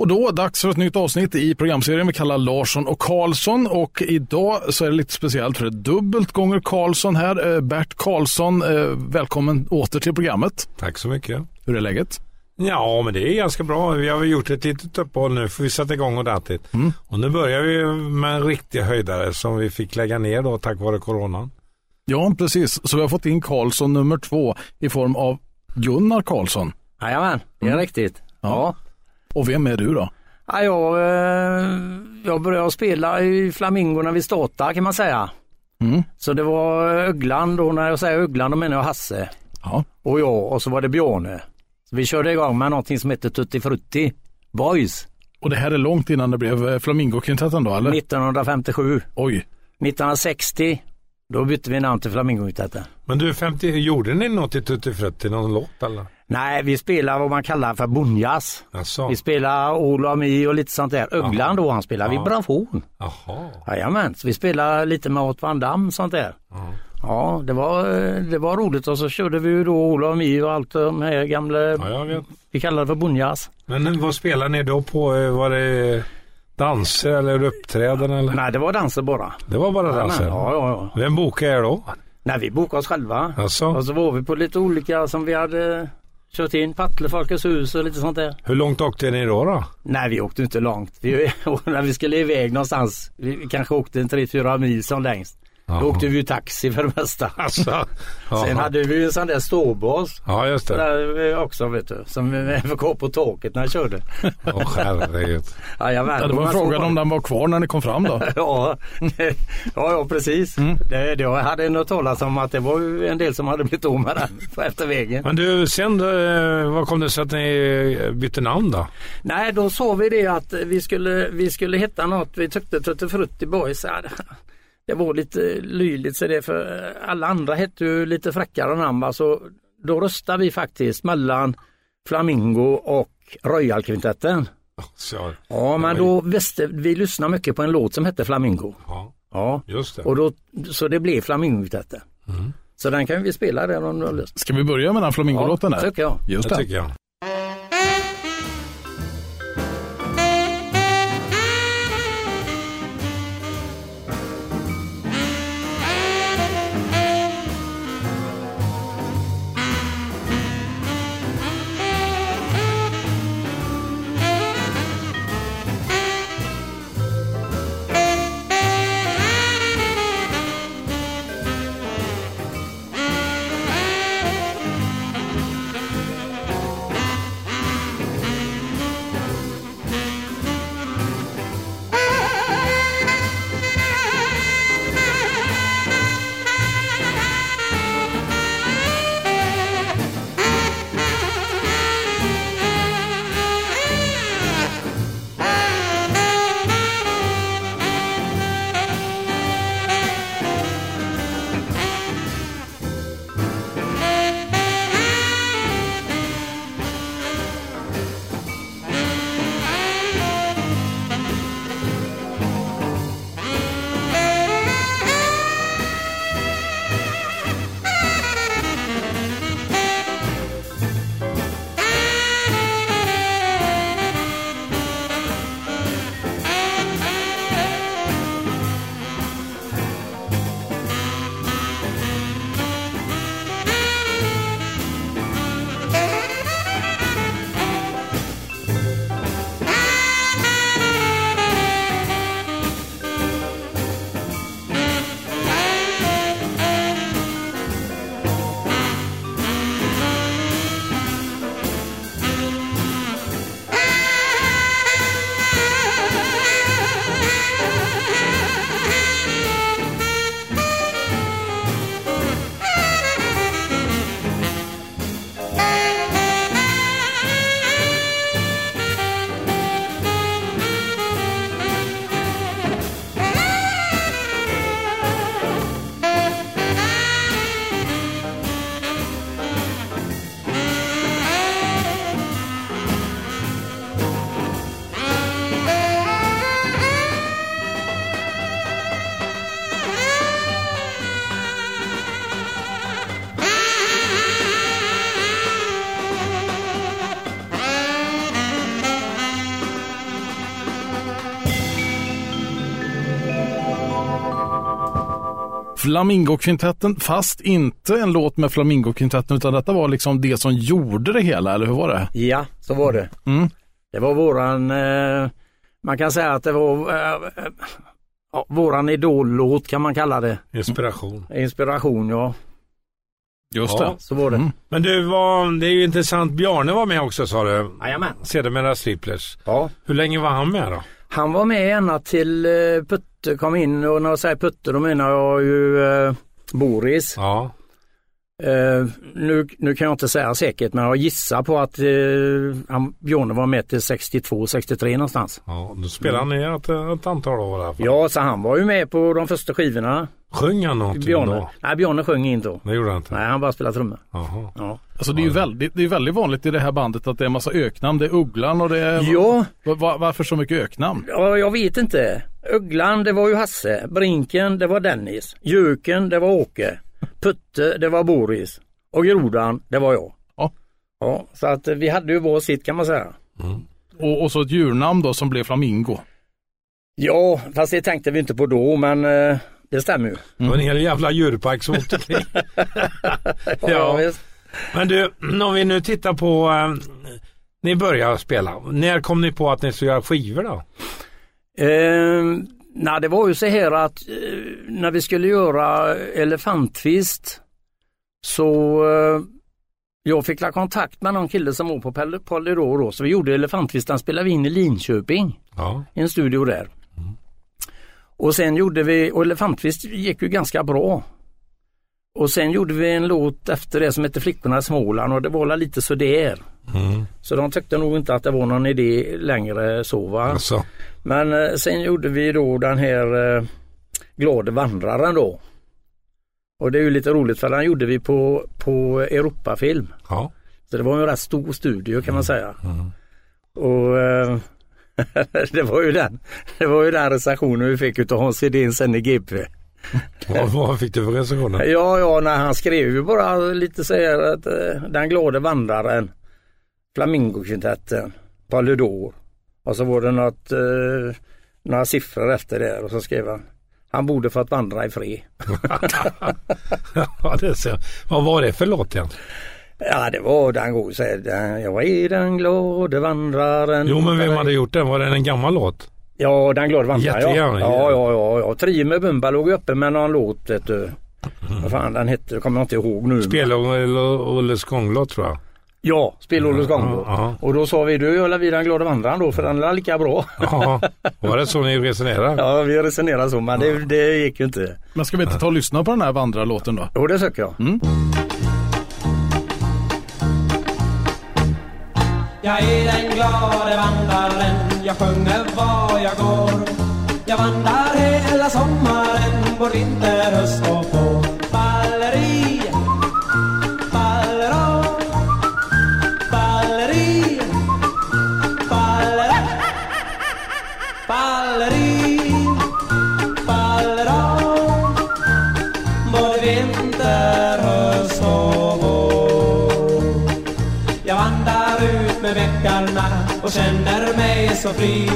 Och då dags för ett nytt avsnitt i programserien vi kallar Larsson och Karlsson. Och idag så är det lite speciellt för det är dubbelt gånger Karlsson här. Eh, Bert Karlsson, eh, välkommen åter till programmet. Tack så mycket. Hur är läget? Ja, men det är ganska bra. Vi har väl gjort ett litet uppehåll nu för vi sätta igång ordentligt. Mm. Och nu börjar vi med en riktig höjdare som vi fick lägga ner då tack vare coronan. Ja, precis. Så vi har fått in Karlsson nummer två i form av Gunnar Karlsson. Jajamän, det är riktigt. Ja. Och vem är du då? Ja, jag, eh, jag började spela i Flamingo när vi startade kan man säga. Mm. Så det var Öglan då, när jag säger Öglan då menar jag Hasse Ja. och jag och så var det Björne. Så vi körde igång med någonting som heter Tutti Frutti Boys Och det här är långt innan det blev eh, Flamingo-kvintetten då, eller? 1957. Oj. 1960 då bytte vi namn till Flamingo-kvintetten. Men du, 50, gjorde ni något i Tutti Frutti, någon låt eller? Nej, vi spelar vad man kallar för bonjas. Jaså? Vi spelar Ola Mi och lite sånt där. Öglan då han spelar vibrafon. Jaha. Jajamän, så vi spelade lite med Ott Van Damme sånt där. Ja, det var, det var roligt och så körde vi ju då Ola och Mi och allt de här gamla, Ja, vi kallar det för bonjas. Men vad spelar ni då på? Eh, Var det danser eller uppträden eller? Nej, det var danser bara. Det var bara danser? Ja, ja, ja. Vem bokade er då? Nej, vi bokade oss själva. Jaså? Och så var vi på lite olika som vi hade kört in, Partille Folkets hus och lite sånt där. Hur långt åkte ni då? då? Nej, vi åkte inte långt. Vi, när vi skulle iväg någonstans, vi kanske åkte en 3-4 mil som längst. Då åkte vi ju taxi för det mesta. Alltså, Sen hade vi ju en sån där ståbas Ja, just det. där också vet du. Som ha på taket när jag körde. Åh herregud. Jajamän. Ja, det var frågan om den var kvar när ni kom fram då. Ja, ja, ja precis. Mm. Det, det, jag hade nog talat om att det var en del som hade blivit av med den på efter vägen. Men du, sen då, eh, vad kom det sig att ni eh, bytte namn då? Nej, då sa vi det att vi skulle, vi skulle hitta något. Vi tyckte Tutti Frutti Boys. Det- var lite löjligt så det för alla andra hette ju lite fräckare namn. Så då röstade vi faktiskt mellan Flamingo och Royal-kvintetten. Så, Ja, men då visste vi lyssnade mycket på en låt som hette Flamingo. ja, Ja, just det. och då, så det blev Flamingo-kvintetten. Så den kan vi spela där om du har lust. Ska vi börja med den Flamingo-låten? Ja, där? tycker jag. Just det det. tycker jag. Flamingokvintetten, fast inte en låt med Flamingokvintetten utan detta var liksom det som gjorde det hela, eller hur var det? Ja, så var det. Mm. Det var våran, eh, man kan säga att det var eh, eh, ja, våran idollåt kan man kalla det. Inspiration. Inspiration, ja. Just Ja. det. Så var det. Mm. Men du, var, det är ju intressant. Bjarne var med också sa du. Jajamän. Sedermera Striplers. Ja. Hur länge var han med då? Han var med ända till eh, Putte kom in och när jag säger Putte då menar jag ju eh, Boris. Ja. Eh, nu, nu kan jag inte säga säkert men jag gissar på att eh, han, Björne var med till 62-63 någonstans. ja då spelade han i ett, ett antal år i alla fall. Ja, så han var ju med på de första skivorna. Sjöng han någonting Björne. då? Nej, Björne sjöng inte då. Det gjorde han inte? Nej, han bara spelade trummor. Jaha. Ja. Alltså det är ju väldigt, det är väldigt vanligt i det här bandet att det är en massa öknamn. Det är Ugglan och det är... Ja, Va- va- varför så mycket öknamn? ja, jag vet inte. Ugglan, det var ju Hasse. Brinken, det var Dennis. Jöken, det var Åke. Putte, det var Boris. Och Grodan, det var jag. Ja. Ja, så att eh, vi hade ju vår sitt kan man säga. Och, och så ett djurnamn då som blev Flamingo. Ja, fast det tänkte vi inte på då, men eh, det stämmer ju. Det var en hel jävla djurpark som åkte omkring. Ja. visst. Men du, om vi nu tittar på... eh, ni börjar spela. När kom ni på att ni skulle göra skivor då? Eh, nej, det var ju så här att eh, när vi skulle göra Elefanttvist så eh, jag fick la kontakt med någon kille som var på Pol- Polydor då, så vi gjorde Elefanttvist, den spelade vi in i Linköping, Ja. i en studio där. Och sen gjorde vi, och Elefanttvist gick ju ganska bra. Och sen gjorde vi en låt efter det som hette Flickorna i Småland och det var lite sådär. Mm. Så de tyckte nog inte att det var någon idé längre så va. Alltså. Men eh, sen gjorde vi då den här eh, Glade vandraren då. Och det är ju lite roligt för den gjorde vi på, på Europafilm. Ja. Så det var en rätt stor studio kan man säga. Mm. Och eh, det var ju den det var ju den recensionen vi fick utav Hans Hedin sen i GP. Vad, vad fick du för recensioner? Ja, ja, nej, han skrev ju bara lite så här att eh, Den glade vandraren, Flamingokvintetten, Polydor. Och så var det något, eh, några siffror efter det och så skrev han Han borde fått vandra i fred. ja, det ser. Vad var det för låt igen? Ja, det var den god Jag är den glade vandraren. Jo, men vem hade gjort den? Var det en gammal låt? Ja, den glade vandraren. Ja. Ja, ja, ja, ja. Trio Bumba låg uppe med någon låt, vet du. Vad fan den hette, det kommer jag inte ihåg nu. Spela Olles gånglåt tror jag. Ja, Spel-Olles gång då. Ja, Och då sa vi, du gör vi den glada vandraren då för den är lika bra. ja. Var det så ni resonerade? Ja, vi resonerade så men det, det gick ju inte. Men ska vi inte ta och lyssna på den här vandrarlåten då? Jo, det tycker jag. Jag är den glade vandraren, jag sjunger var jag går. Jag vandrar hela sommaren, både vinter, höst och vår. Balleri, ballera, balleri, ballera, balleri, ballera. Både vinter, höst och vår. Jag vandrar ut med bäckarna och känner så fri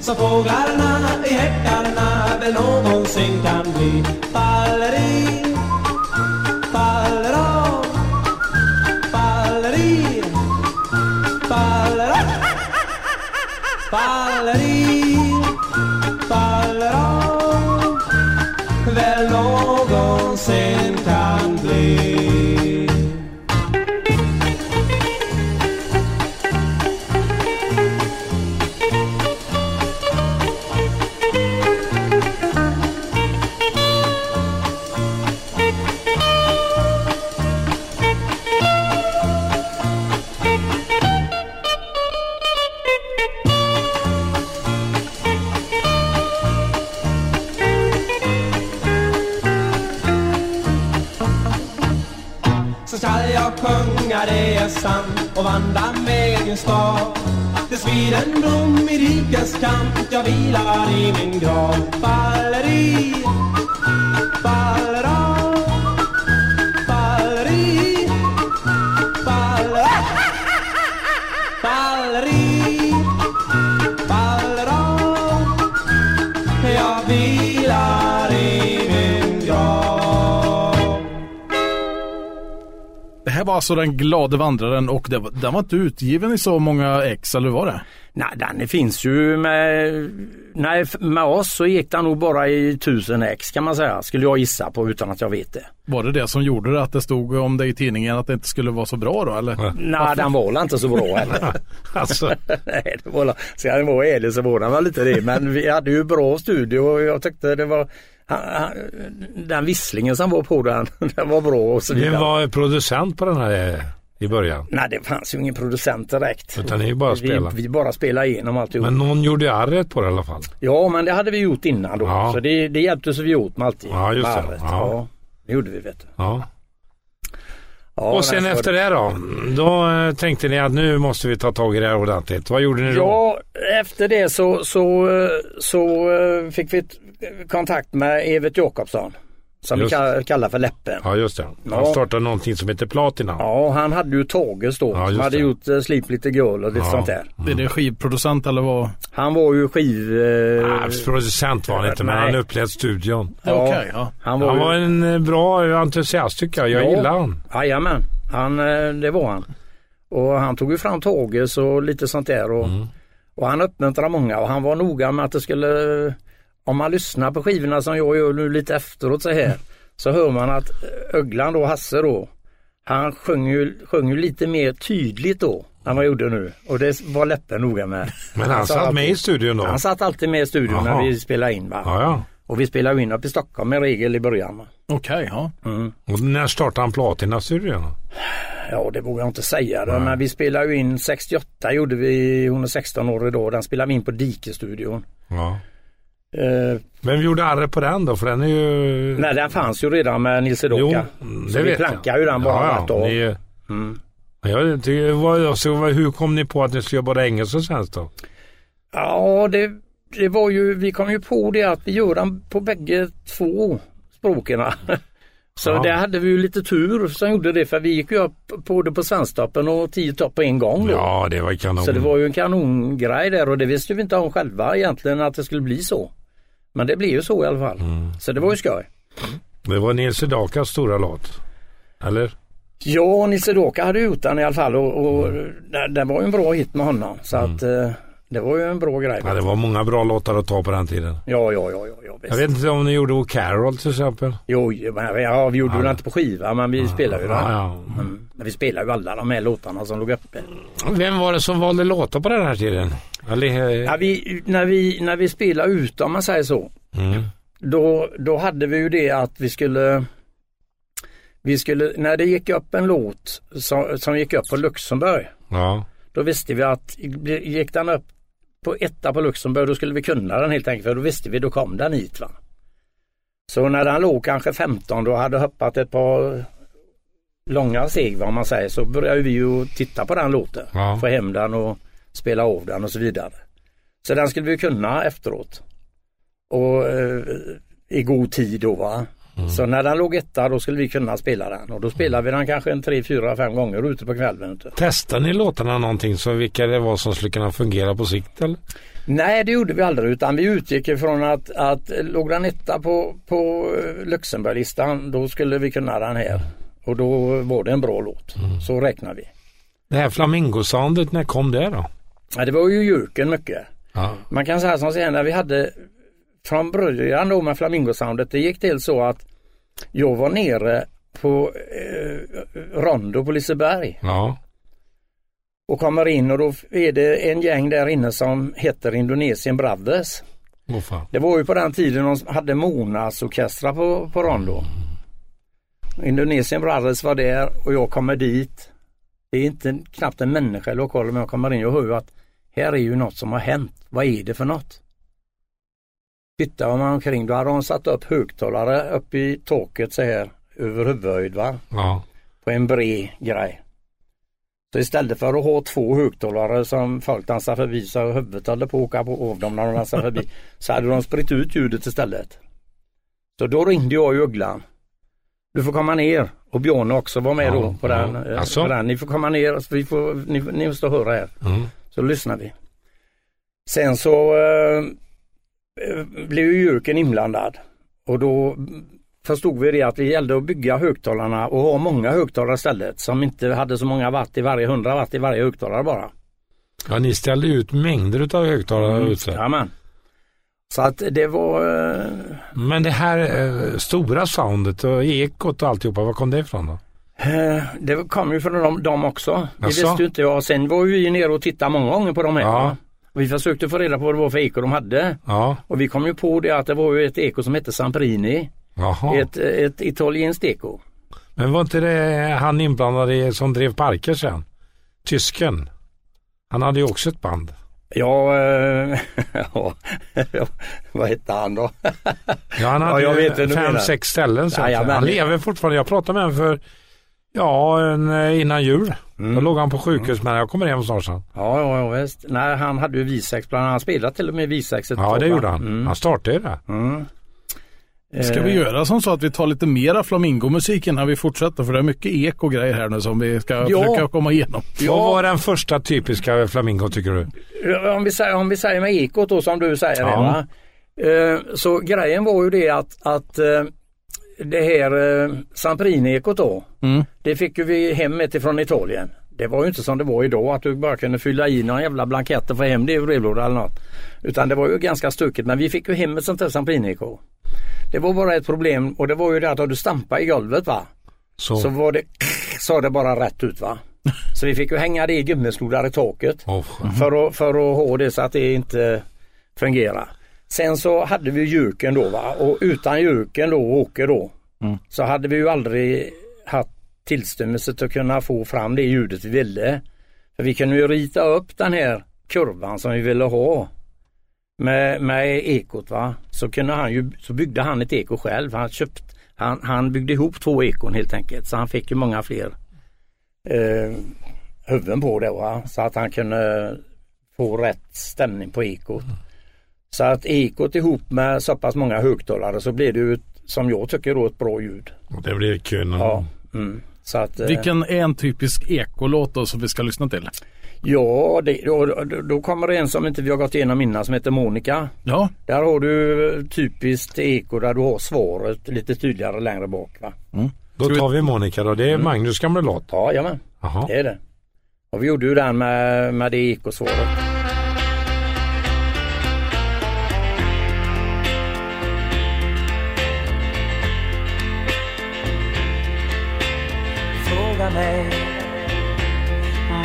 Som fåglarna i häckarna väl någonsin kan bli Balleri, balleri, ballera Balleri, alltså Den glade vandraren och det, var- den var inte utgiven i så många ex, eller hur var det? Nej, den finns ju med, nej, med oss så gick den nog bara i tusen ex kan man säga. Skulle jag gissa på utan att jag vet det. Var det det som gjorde det att det stod om det i tidningen att det inte skulle vara så bra då eller? Nej, den var väl inte så bra heller. Alltså, Nej, det var, ska jag vara ärlig så var den väl lite det. Men vi hade ju bra studio och jag tyckte det var han- den visslingen som var på den, den var bra och så vem vidare. var producent på den här eh, i början? Nej, det fanns ju ingen producent direkt. Utan ni bara vi, spelade. vi bara spelade igenom alltihop. Men någon gjorde arret på det i alla fall. Ja, men det hade vi gjort innan då. Ja. Så det, det hjälptes vi åt med alltid. Ja, just det. Ja. Ja. det gjorde vi vet du. Ja. Ja, Och sen efter det då? Då eh, tänkte ni att nu måste vi ta tag i det här ordentligt. Vad gjorde ni då? Ja, efter det så, så, eh, så fick vi ett- kontakt med Evert Jakobsson. Som Just. vi ka- kallar för Läppen. Ja, just det. Han Ja. startade någonting som heter Platina. Ja, han hade ju Tages då. Ja, som hade det. gjort uh, Sleep Little Girl och lite Ja. sånt där. Är det skivproducent eller vad? Han var ju skiv... eh, Ah, producent var han inte, men nej. han upplevde studion. ja, Okej, ja. Han var, Han var ju, en eh, bra entusiast tycker jag. Jag Ja. gillar han. Jajamän, han, det var han. Och han tog ju fram Tages och lite sånt där. Och, Mm. och han uppmuntrade många och han var noga med att det skulle... Om man lyssnar på skivorna som jag gör nu lite efteråt så här. Så hör man att eh, Öglan då, Hasse då. Han sjöng ju, sjöng ju lite mer tydligt då än vad jag gjorde nu. Och det var Läppen noga med. Men han sa satt alltid- med i studion då? Han satt alltid med i studion Jaha. när vi spelade in. Va? Ja, ja. Och vi spelade in upp i Stockholm i regel i början. Va? Okej, ja. Mm. Och när startade han Platina-studion? Ja det vågar jag inte säga då, men vi spelade ju in 68 gjorde vi, hon är 16 år idag, den spelade vi in på Dikestudion. Ja. Eh, Vem gjorde arret på den då? För den är ju... nej den fanns ju redan med Nils Jo, Edocka. mm, Så det vi jag. plankade ju den bara ja, rätt av. ni, Mm. jag tycker, vad, vad- hur kom ni på att ni skulle göra både engelska och svenskt då? Ja det, det var ju, vi kom ju på det att vi gör den på bägge två språken. Så Ja. där hade vi ju lite tur som gjorde det för vi gick ju upp både på Svensktoppen och tio topp på en gång då. Ja, det var kanon. Så det var ju en kanongrej där och det visste vi inte om själva egentligen att det skulle bli så. Men det blev ju så i alla fall. Mm. Så det var ju skoj. Det var Nils Edakas stora låt. Eller? Ja, Nisse Doka hade gjort den i alla fall och, och det, det var ju en bra hit med honom. Så att eh, det var ju en bra grej. Ja, det var många bra låtar att ta på den tiden. Ja, ja, ja, ja, ja. Jag vet inte om ni gjorde O Carol till exempel? Jo, ja, vi gjorde Ja. den inte på skiva men vi spelade ju den. Ja, ja. Mm. Men vi spelade ju alla de här låtarna som låg uppe. Vem var det som valde låtar på den här tiden? Eller, eh, Ja, vi, när, vi, när vi spelade ut om man säger så. mm. Då, då hade vi ju det att vi skulle vi skulle, när det gick upp en låt som, som gick upp på Luxemburg, Ja. då visste vi att gick den upp på etta på Luxemburg, då skulle vi kunna den helt enkelt, för då visste vi, då kom den hit. Va? Så när den låg kanske 15, då hade hoppat ett par långa steg, vad man säger, så började vi ju titta på den låten, Ja. få hem den och spela av den och så vidare. Så den skulle vi kunna efteråt. Och eh, i god tid då va. Så när den låg etta då skulle vi kunna spela den och då spelade vi den kanske en tre, fyra, fem gånger ute på kvällen. Testade ni låtarna någonting så vilka det var som skulle kunna fungera på sikt eller? Nej det gjorde vi aldrig utan vi utgick ifrån att, att låg den etta på, på eh, Luxemburglistan då skulle vi kunna den här. Och då var det en bra låt. Så räknar vi. Det här flamingosoundet, när kom det då? Ja, det var ju Jurken mycket. Ja. Man kan säga som så här när vi hade från början då med flamingosoundet det gick till så att jag var nere på eh, Rondo på Liseberg Ja. och kommer in och då är det en gäng där inne som heter Indonesien Brothers. Fan. Det var ju på den tiden de hade Monas orkestrar på, på Rondo. Indonesien Brothers var där och jag kommer dit. Det är inte knappt en människa i lokalen men jag kommer in och hör att här är ju något som har hänt. Vad är det för något? Tittar man omkring då hade de satt upp högtalare upp i taket så här över huvudhöjd va. Ja. På en bred grej. Så istället för att ha två högtalare som folk dansar förbi så huvudet håller på att åka på av dem när de dansar förbi. Så hade de spritt ut ljudet istället. Så då ringde jag Ugglan. Du får komma ner och Björn också var med Ja, då på, ja. den, eh, Alltså? på den. Ni får komma ner, så vi får, ni, ni måste höra här. Mm. Så lyssnar vi. Sen så eh, blev ju Jürken inblandad och då förstod vi det att det gällde att bygga högtalarna och ha många högtalare istället som inte hade så många watt i varje 100 watt i varje högtalare bara. Ja, ni ställde ut mängder av högtalare Mm. ute. Jajamän. Så att det var, eh, Men det här eh, stora soundet och ekot och alltihopa, var kom det ifrån då? eh, det kom ju från dem, dem också. Det visste ju inte jag. Sen var ju vi nere och tittade många gånger på de här. Ja. Vi försökte få reda på vad det var för eko de hade. Ja, Och vi kom ju på det att det var ju ett eko som hette Samprini. Ett, ett italienskt eko. Men var inte det han inblandad i som drev parker sen? Tysken. Han hade ju också ett band. Ja, ja, vad hette han då? Ja, han hade du fem, sex ställen. Så Ja, ja, han lever fortfarande. Jag pratade med honom för, ja, en, eh, innan jul. Mm. Då låg han på sjukhus, men jag kommer hem snart sen. Ja, ja, ja visst. Nej, han hade ju Visex bland annat. Han spelade till och med Visex ett Ja, det gjorde han. Mm. Han startade det. Mm. Ska vi Eh, göra som så att vi tar lite mera flamingomusik innan vi fortsätter? För det är mycket eko och grejer här nu som vi ska Ja. försöka komma igenom. Ja. Vad var den första typiska flamingo tycker du? Om vi, säger, om vi säger med ekot då som du säger Ja. det, va? Eh, Så grejen var ju det att, att det här eh, Samprini-ekot då, Mm. det fick ju vi hem ifrån Italien. Det var ju inte som det var idag att du bara kunde fylla i några jävla blanketter för hem det i brevlåda eller något. Utan det var ju ganska stökigt men vi fick ju hem ett sånt här Samprini-eko. Det var bara ett problem och det var ju det att om du stampade i golvet va, Så, så var det, sa det bara rätt ut va. Så vi fick ju hänga det i gummisnoddar i taket oh, för, att, för att ha det så att det inte fungerar. Sen så hade vi juken då va och utan juken då Åke då Mm. så hade vi ju aldrig haft tillstymmelse till att kunna få fram det ljudet vi ville. För vi kunde ju rita upp den här kurvan som vi ville ha med, med ekot va. Så kunde han ju, så byggde han ett eko själv. Han, köpt, han, han byggde ihop två ekon helt enkelt så han fick ju många fler eh, huvuden på det va. Så att han kunde få rätt stämning på ekot. Så att ekot ihop med så pass många högtalare så blir det ett, som jag tycker då ett bra ljud. det blir kul. Ja. Mm. Så att, eh, Vilken är en typisk ekolåt då som vi ska lyssna till? Ja, det, då, då- kommer det en som inte vi har gått igenom innan som heter Monica. Ja, Där har du typiskt eko där du har svaret lite tydligare längre bak. Va? Då tar vi Monica då. Det är Magnus gamla låt. Ja, jajamän, Jaha. det är det. Och vi gjorde ju den med, med det ekosvaret.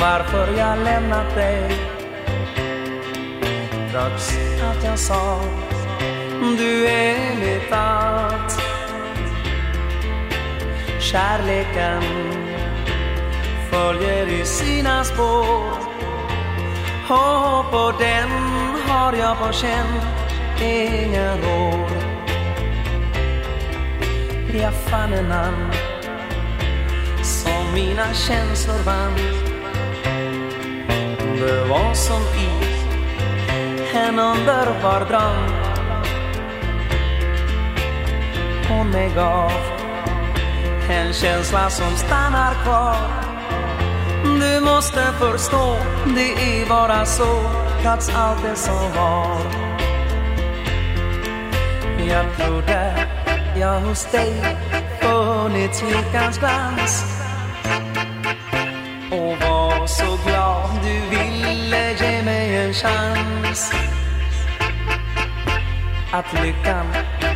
Varför jag lämnat dig? Trots att jag sa du är mitt allt. Kärleken följer i sina spår. Och på den har jag på känn inga råd Jag fann en namn som mina känslor vann det var som i en underbar dröm Hon mig gav en känsla som stannar kvar. Du måste förstå, det är bara så trots allt det som var. Jag trodde jag hos dig funnit lyckans glans. Chans Att lyckan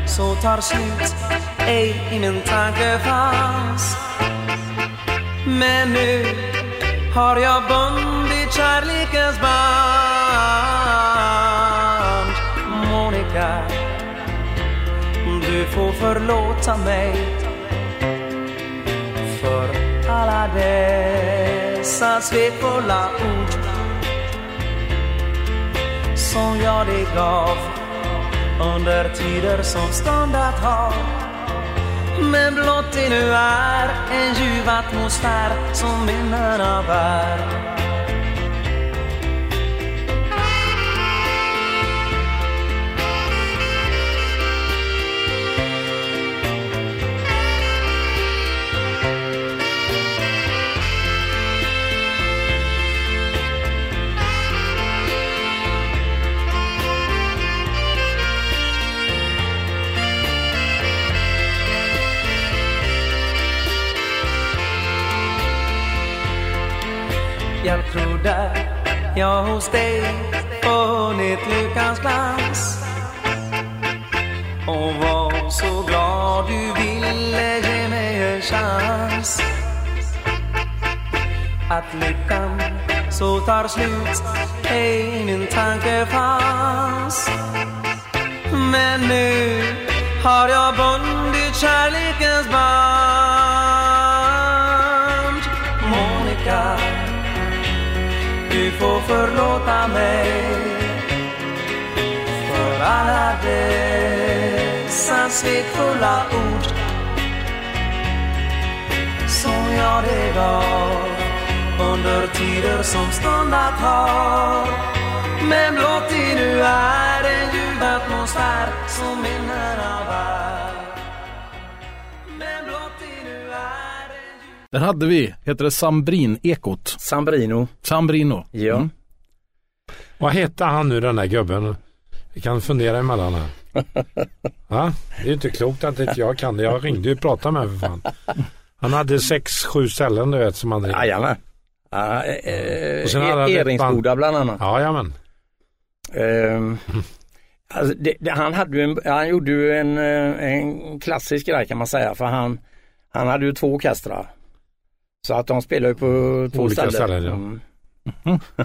så tar slut ej i min tanke fanns Men nu har jag bundit kärlekens band. Monica, du får förlåta mig för alla dessa svekfulla ord som jag dig gav under tider som ståndat har. Men blott det nu är en ljuv atmosfär som minnena bär. Där. Jag hos dig funnit lyckans glans. Och var så glad du ville ge mig en chans. Att lyckan så tar slut ej min tanke fanns. Men nu har jag bundit kärlekens band. Du får förlåta mig för alla dessa svekfulla ord som jag dig gav under tider som ståndat har. Men blott det nu är en Där hade vi, heter det Sambrin-ekot. Sambrino. Sambrino. Ja. Mm. Vad hette han nu den där gubben? Vi kan fundera emellan här. Va? Det är ju inte klokt att inte jag kan det. Jag ringde ju och pratade med honom för fan. Han hade sex, sju ställen du vet som han ringde. Jajamän. Ja, eh, Och sen hade eh, Eringsboda bland annat. Jajamän. Ehm, alltså det, det, han, hade ju en, han gjorde ju en, eh, en klassisk grej kan man säga för han, han hade ju två orkestrar. Så att de spelade ju på två Olika ställen. ja. Mm.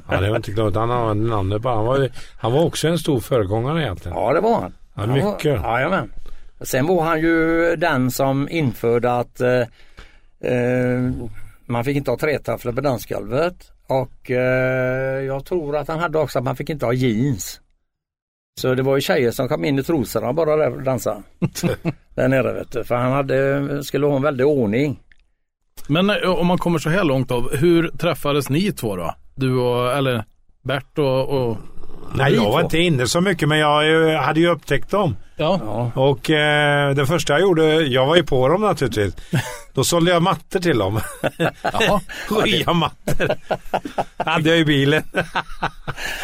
Ja, det var inte klokt. Han använde namnet bara. Han var, han var också en stor föregångare egentligen. Ja det var han. Ja, Han var- mycket. Jajamän. Sen var han ju den som införde att eh, eh, man fick inte ha trätafflor på dansgolvet och eh, jag tror att han hade också att man fick inte ha jeans. Så det var ju tjejer som kom in i trosorna bara där och dansade. där nere vet du. För han hade, skulle ha en väldig ordning. Men eh, om man kommer så här långt då, hur träffades ni två då? Du och, eller Bert och, och Nej, jag var inte inne så mycket men jag eh, hade ju upptäckt dem. ja. Och eh, det första jag gjorde, jag var ju på dem naturligtvis. Då sålde jag mattor till dem. Jaha. Ria-mattor. hade jag i bilen.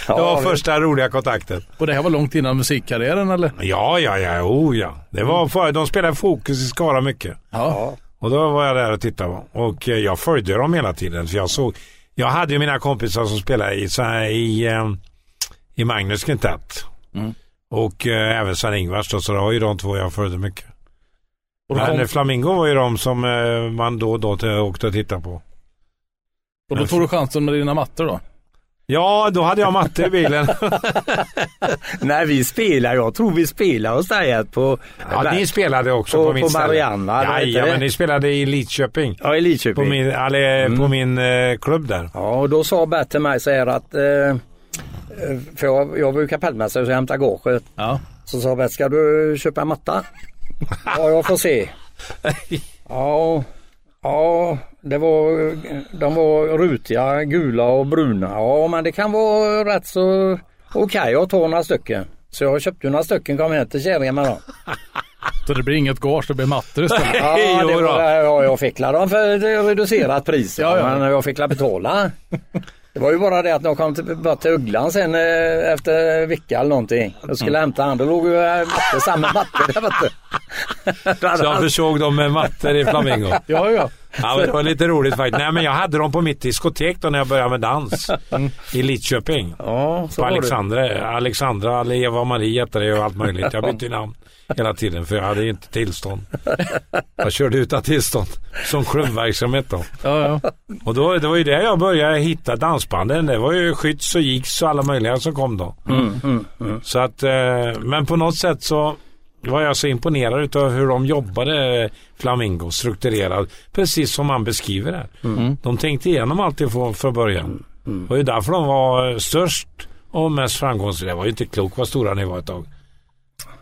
Det var första roliga kontakten. Och det här var långt innan musikkarriären eller? Ja, ja, ja, oh ja. Det var för, de spelade Fokus i Skara mycket. Ja. Och då var jag där och tittade. Och eh, jag följde dem hela tiden. För jag såg, jag hade ju mina kompisar som spelade i, här, i, eh, i Magnus Quintett. Mm. Och eh, även Sven-Ingvars då, så det var ju de två jag följde mycket. Och Men kom, eh, Flamingo var ju de som eh, man då och då åkte och tittade på. och då tog du chansen med dina mattor då? Ja, då hade jag matte i bilen. Nej vi spelar, jag tror vi spelar hos dig på, ja, ni spelade också På- på, mitt på ställe. Marianna, heter Ja, men ni spelade i Lidköping. ja, i Lidköping. På min, eller, på min eh, klubb där. Ja, och då sa Bert till mig så här att, eh, eh, för jag, jag var ju kapellmästare så jag hämtade gaget. Ja. Så sa Bert, ska du köpa en matta? ja, jag får se. Ja, ja det var, de var rutiga, gula och bruna. Ja, men det kan vara rätt så okej att ta några stycken. Så jag köpte några stycken, kom hem till kärringen med dem. Så det blir inget gage, det blir mattor istället. Ja, det var, ja, jag fick dem för reducerat pris. Ja, ja. Men jag fick la betala. Det var ju bara det att de kom till, bara till Ugglan sen eh, efter vecka eller någonting. Jag skulle hämta han, då låg ju eh, matte, samma matte där Så jag han- försåg dem med mattor i Flamingo. Ja, ja. Ja, det var lite roligt faktiskt. Nej, men jag hade dem på mitt diskotek då när jag började med dans. I Lidköping. Ja, På. Alexandra, Alexandra eller Eva Marie hette det och allt möjligt. Jag bytte namn hela tiden för jag hade inte tillstånd. Jag körde utan tillstånd som klubbverksamhet då. ja, ja. Och då, det var ju där jag började hitta dansbanden. Det var ju Skytts och Jigs och alla möjliga som kom då. Mm, mm, mm. Så att, eh, men på något sätt så var jag så imponerad utav hur de jobbade Flamingo strukturerad. Precis som man beskriver det. Mm. De tänkte igenom allting från, från början. Det var ju därför de var störst och mest framgångsrika. Det var ju inte klokt vad stora ni var ett tag.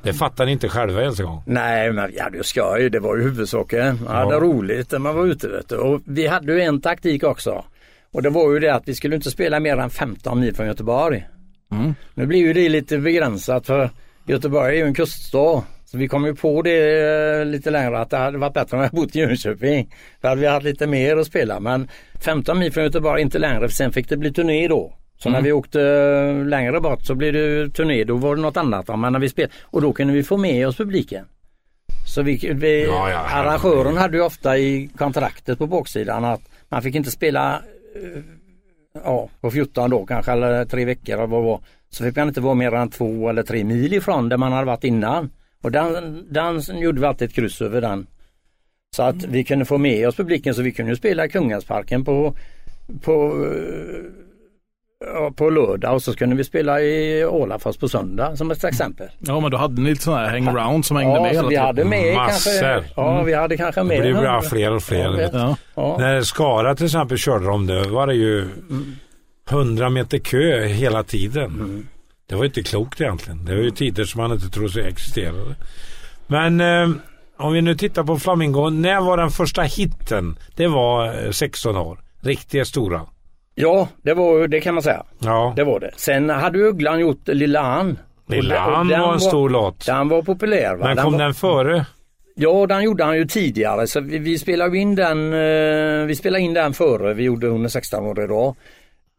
Det fattar ni inte själva ens en gång. Nej men ja du ska ju, det var ju huvudsaken. Man hade Ja. roligt när man var ute vet du. Och vi hade ju en taktik också. Och det var ju det att vi skulle inte spela mer än 15 mil från Göteborg. Mm. Nu blir ju det lite begränsat för Göteborg är ju en kuststad. Så vi kom ju på det eh, lite längre att det hade varit bättre om jag bott i Jönköping. Då hade vi haft lite mer att spela men 15 mil från Göteborg inte längre för sen fick det bli turné då. Så när vi åkte eh, längre bort så blev det turné, då var det något annat. Men när vi spelade, och då kunde vi få med oss publiken. Så vi, vi, Ja, ja, arrangören hade ju ofta i kontraktet på baksidan att man fick inte spela eh, ja, på 14 dagar kanske eller tre veckor eller vad det var. Så fick man inte vara mer än två eller tre mil ifrån där man hade varit innan. Och den, den gjorde vi alltid ett kryss över den. Så att vi kunde få med oss publiken så vi kunde spela i Kungälvsparken på, på, på lördag och så kunde vi spela i Ålafors på söndag som ett exempel. Ja men då hade ni lite sådana här hangaround som hängde Ja, med hela vi hade med Massor. kanske, ja, vi hade kanske Det med blir bara hundra- fler och fler. Ja. Ja. När Skara till exempel körde de det var det ju 100 meter kö hela tiden. Det var inte klokt egentligen. Det var ju tider som man inte trodde existerade. Men eh, om vi nu tittar på Flamingo. När var den första hitten? Det var eh, 16 år. Riktigt stora. ja, det var det kan man säga. Ja, Det var det. Sen hade Ugglan gjort Lilla Ann. Lilla den- Ann den var en stor låt. Den var populär. Va? Men kom var, den före? Ja, den gjorde han ju tidigare så vi, vi spelade in den, eh, vi spelade in den före vi gjorde 116 år idag.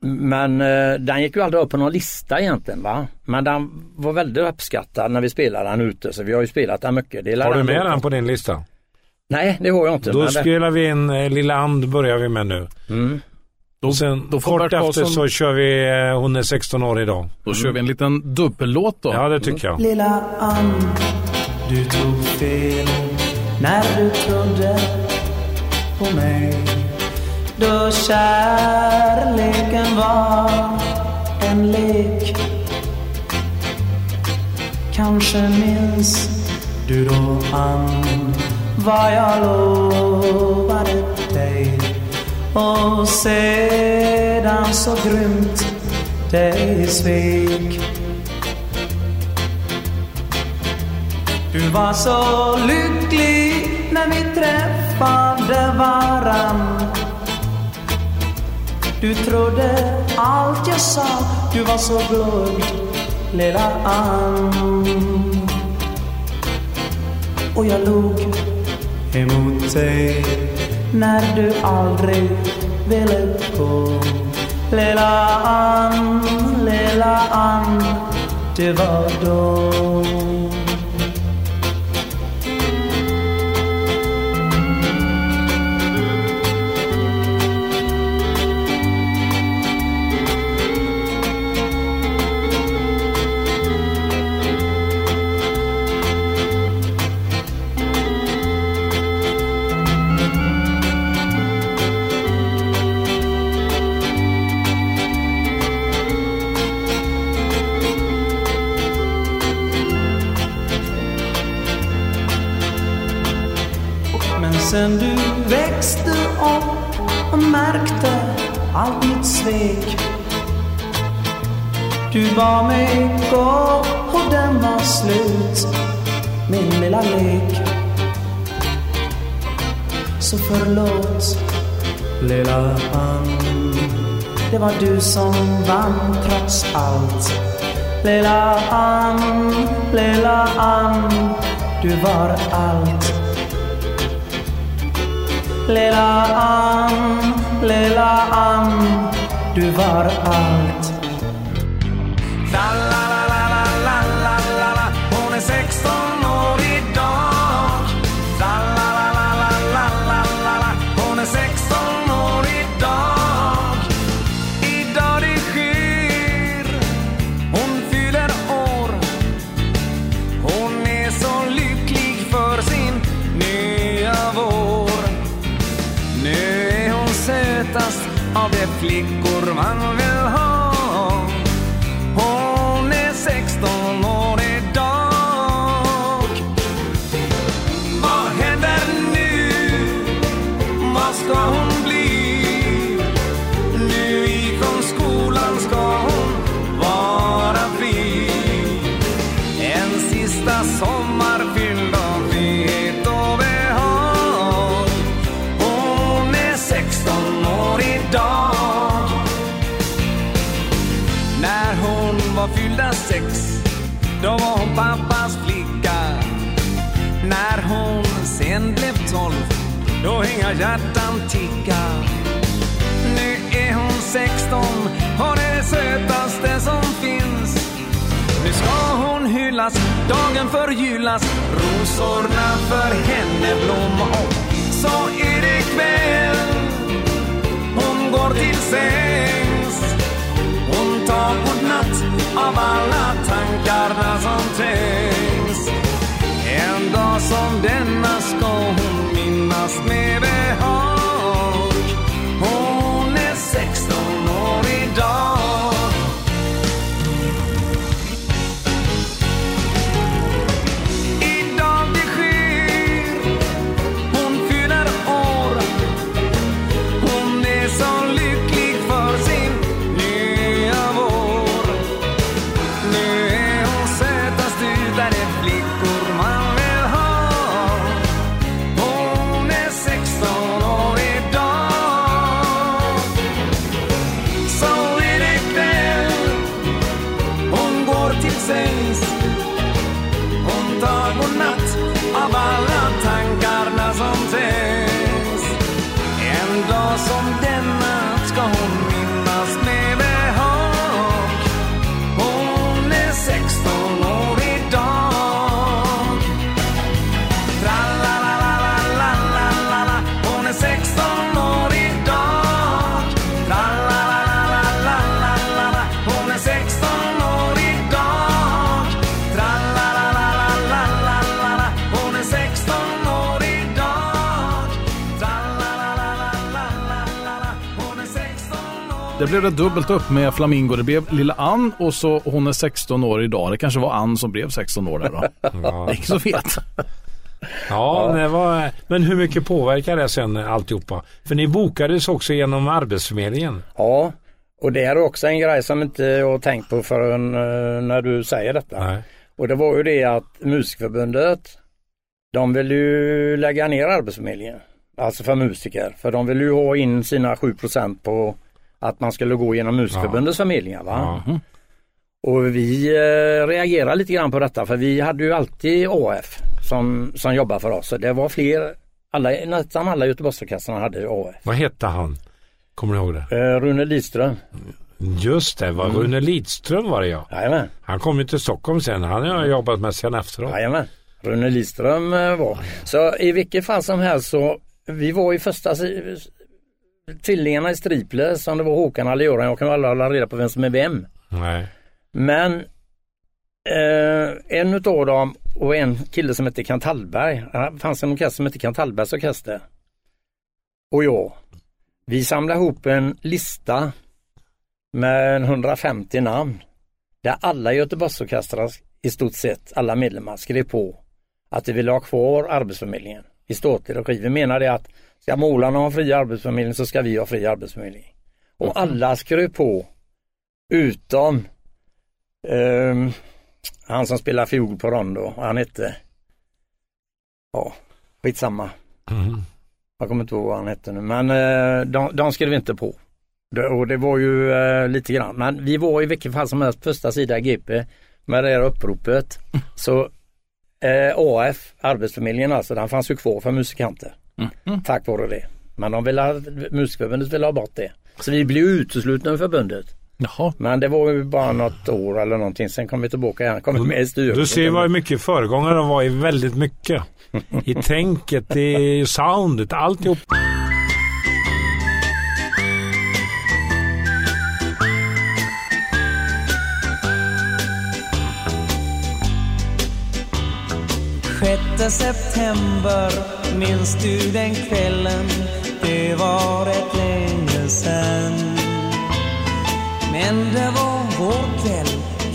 Men eh, den gick ju aldrig upp på någon lista egentligen va. Men den var väldigt uppskattad när vi spelade den ute så vi har ju spelat den mycket. Det är Har du med den på din lista? Nej, det har jag inte. Då men det- spelar vi in eh, Lilla And börjar vi med nu. Mm. Då, sen då får kort Bert efter Karlsson- så kör vi eh, Hon är 16 år idag. Då kör vi en liten dubbellåt då. Ja, det tycker jag. Lilla Ann, du tog fel när du trodde på mig. Då kärleken var en lek. Kanske minns du då Ann vad jag lovade dig. Och sedan så grymt dig svek. Du var så lycklig när vi träffade varann du trodde allt jag sa, du var så blåögd, lilla Ann. Och jag log emot dig när du aldrig ville gå. Lilla Ann, lilla Ann, det var då. Sen du växte upp och märkte allt mitt svek. Du bad mig gå och den var slut Min lilla lek. Så förlåt lilla Ann Det var du som vann trots allt. Lilla Ann, lilla Ann Du var allt. Lilla Ann, lilla Ann, du var allt. La, la, la, la, la, la, la, la, hon är 16 år конфликт. Pappas flicka. När hon sen blev tolv, då inga hjärtan ticka. Nu är hon 16 och det sötaste som finns. Nu ska hon hyllas, dagen förgyllas, rosorna för henne blomma upp. Så är det kväll, hon går till sängs. Hon tar godnatt av alla tankarna som trängs En dag som denna ska hon minnas med behag. Hon är 16 år Idag. Det blev det dubbelt upp med Flamingo. Det blev lilla Ann och så hon är 16 år idag. Det kanske var Ann som blev 16 år där då. Det Ja, är ingen som vet. ja det var, men hur mycket påverkar det sen alltihopa? För ni bokades också genom Arbetsförmedlingen. Ja, och det är också en grej som inte jag har tänkt på förrän eh, när du säger detta. Nej. Och det var ju det att Musikförbundet, de vill ju lägga ner Arbetsförmedlingen. Alltså för musiker. För de vill ju ha in sina 7% på att man skulle gå genom Musikförbundets förmedlingar. Va? Ja. Och vi eh, reagerar lite grann på detta för vi hade ju alltid AF som, som jobbar för oss. Så det var fler, alla, nästan alla Göteborgsorkestrarna hade AF. Vad hette han? Kommer ni ihåg det? Eh, Rune Lidström, Just det, var Rune Lidström var det ja. jajamän. Han kom ju till Stockholm sen. Han har jag jobbat med sen efteråt. Jajamän, Rune Lidström eh, var. Så i vilket fall som helst så, vi var i första tvillingarna i Striple som det var Håkan eller Göran, jag kan aldrig hålla reda på vem som är vem. Nej. Men eh, en utav dem och en kille som hette Kent Hallberg, det fanns en orkester som hette Kent Hallbergs orkester. Och jag, vi samlade ihop en lista med en 150 namn där alla Göteborgsorkestrar i stort sett, alla medlemmar skrev på att de ville ha kvar Arbetsförmedlingen i statlig regi. Vi menade att ska målarna ha fri arbetsförmedling så ska vi ha fri arbetsförmedling. Och alla skrev på utom ehm, han som spelar fiol på Rondo, han hette, ja, skitsamma. Mm. Jag kommer inte ihåg vad han hette nu, men eh, de, de skrev inte på. Det, och det var ju eh, lite grann, men vi var i vilket fall som helst första sida GP med det här uppropet. Så eh, AF, Arbetsförmedlingen alltså, den fanns ju kvar för musikanter. Tack vare det. Men de ville, Musikförbundet ville ha bort det. Så vi blev uteslutna ur förbundet. Jaha. Men det var ju bara något år eller någonting. Sen kom vi tillbaka igen, kom med i styrelsen. Du ser vad mycket föregångare de var i väldigt mycket. I tänket, i soundet, alltihop. Sjätte september, minns du den kvällen? Det var rätt länge sen. Men det var vår kväll,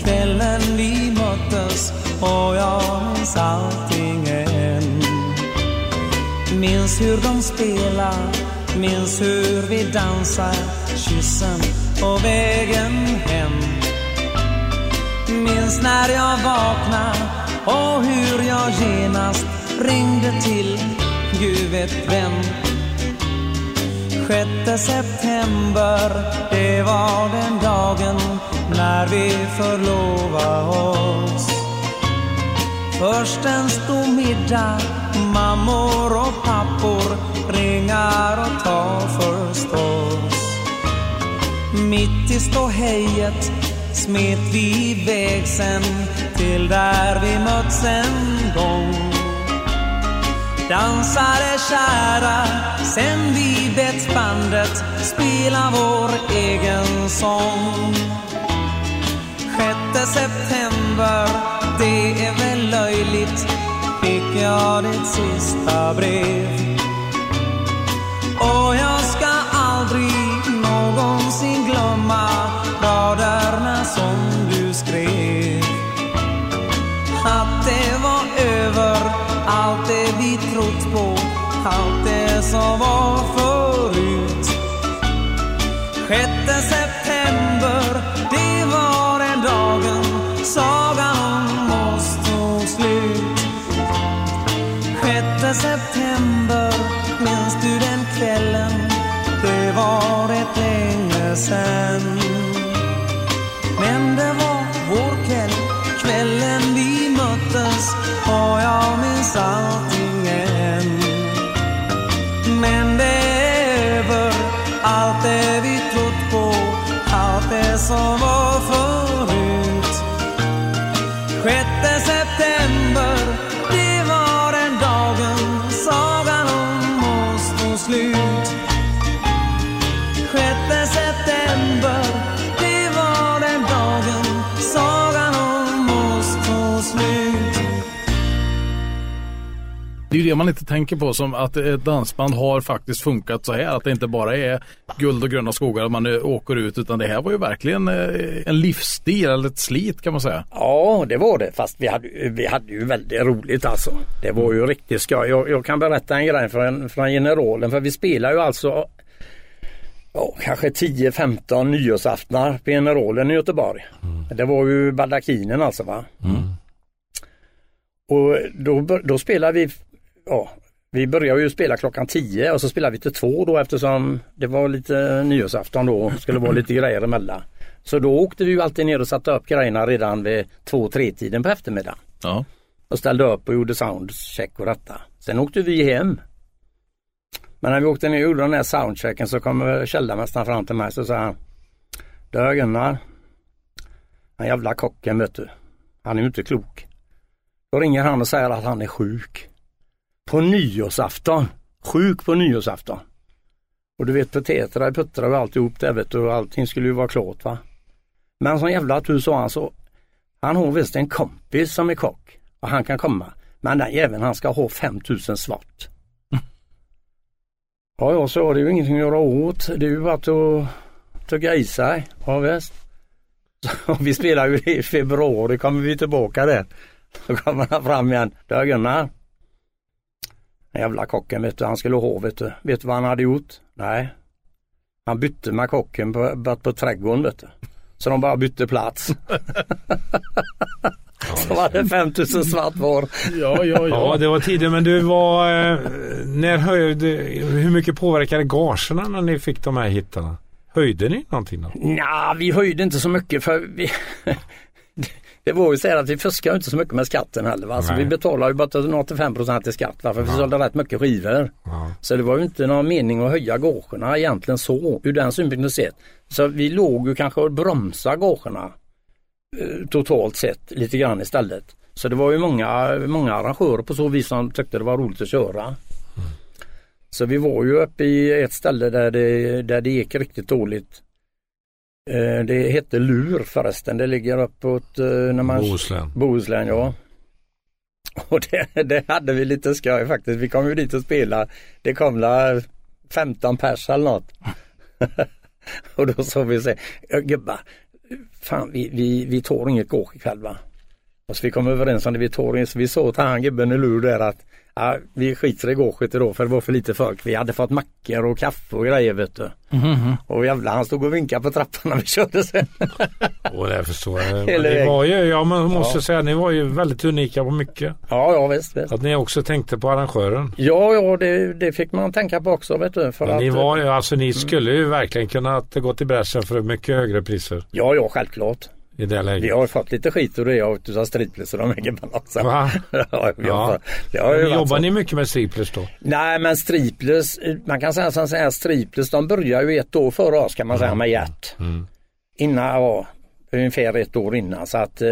kvällen vi möttes och jag minns allting än. Minns hur de spelar, minns hur vi dansar, kyssen och vägen hem. Minns när jag vaknar och hur jag genast ringde till Gud vet vem. 6 september, det var den dagen när vi förlovade oss. Först en stor middag, mammor och pappor ringar och tar förstås. Mitt i ståhejet smet vi iväg sen till där vi mötts en gång. Dansare kära sen vi bett bandet spela vår egen sång. 6 september, det är väl löjligt Fick jag ditt sista brev Och jag ska aldrig någonsin glömma dagen Det man inte tänker på som att ett dansband har faktiskt funkat så här. Att det inte bara är guld och gröna skogar att man eh, åker ut utan det här var ju verkligen eh, en livsstil eller ett slit kan man säga. Ja, det var det. Fast vi hade, vi hade ju väldigt roligt alltså. Det var ju riktigt skoj. Jag, jag kan berätta en grej från, från Generalen. För vi spelar ju alltså ja, kanske 10-15 nyårsaftnar på Generalen i Göteborg. Det var ju baldakinen alltså va. Och då, då spelar vi, ja, vi började ju spela klockan 10 och så spelade vi till två då eftersom det var lite nyårsafton då och skulle vara lite grejer emellan. Så då åkte vi ju alltid ner och satte upp grejerna redan vid två tre tiden på eftermiddagen. Ja. Och ställde upp och gjorde soundcheck och detta. Sen åkte vi hem. Men när vi åkte ner och gjorde den här soundchecken så kom källarmästaren fram till mig så sa han Du Gunnar, den jävla kocken vet du. Han är ju inte klok. Då ringer han och säger att han är sjuk. På nyårsafton. Sjuk på nyårsafton. Och du vet potäter puttrar och alltihop där vet du och allting skulle ju vara klart va. Men som jävla tur sa han så han har visst en kompis som är kock och han kan komma. Men den jäveln han ska ha 5000 svart. Ja, jag sa det är ju ingenting att göra åt. Det är ju bara att tugga i sig. Ja visst. Så vi spelar ju i februari kommer vi tillbaka där. Så kommer han fram igen. Du Gunnar. Den jävla kocken vet du, han skulle ha vet du. Vet du vad han hade gjort? Nej. Han bytte med kocken på, på, på trädgården vet du. Så de bara bytte plats. Så var det 5000 svart var. Ja, ja, Ja, det var tidigt. Men du var... Eh, när höjde, hur mycket påverkade gagerna när ni fick de här hittarna? Höjde ni någonting då? Nja, vi höjde inte så mycket för vi, det var ju så här att vi fuskade inte så mycket med skatten heller. Va? Så Nej. vi betalade ju bara 85 procent i skatt va? för vi sålde rätt mycket skivor. Ja. Så det var ju inte någon mening att höja gagerna egentligen så ur den synpunkten sett. Så vi låg ju kanske och bromsade gagerna eh, totalt sett lite grann istället. Så det var ju många, många arrangörer på så vis som tyckte det var roligt att köra. Så vi var ju uppe i ett ställe där det, där det gick riktigt dåligt. Eh, Det hette Lur förresten, det ligger uppåt eh, när man... Bohuslän. Bohuslän ja. Och det, det hade vi lite skoj faktiskt. Vi kom ju dit och spelade. Det kom la 15 pers eller något. och då sa vi så här, "Ja, gubbar, fan vi, vi, vi tar inget gård ikväll va. Och så vi kom överens om det, vi tar inget, så vi sa till han gubben i lur där att ja, vi skiter i gårdet idag för det var för lite folk. Vi hade fått mackor och kaffe och grejer vet du. Och jävlar han stod och vinkade på trappan när vi körde sen. Och det förstår jag. Men Eller- Ni var ju, ja man måste säga, ni var ju väldigt unika på mycket. ja, ja visst. visst. Att ni också tänkte på arrangören. Ja, ja det, det fick man tänka på också vet du. För Men att, ni var ju, alltså ni skulle ju verkligen kunna att gå till bräschen för mycket högre priser Ja, ja självklart. I det Vi läget. har ju fått lite skit och det av utav Striplers och de gubbarna också. Va? ja, vi har, Ja. har Jobbar så. ni mycket med striplers då? Nej men Striplers, man kan säga så här, Striplers de börjar ju ett år före oss kan man säga med Gert. Mm. Innan, ja, ungefär ett år innan så att eh,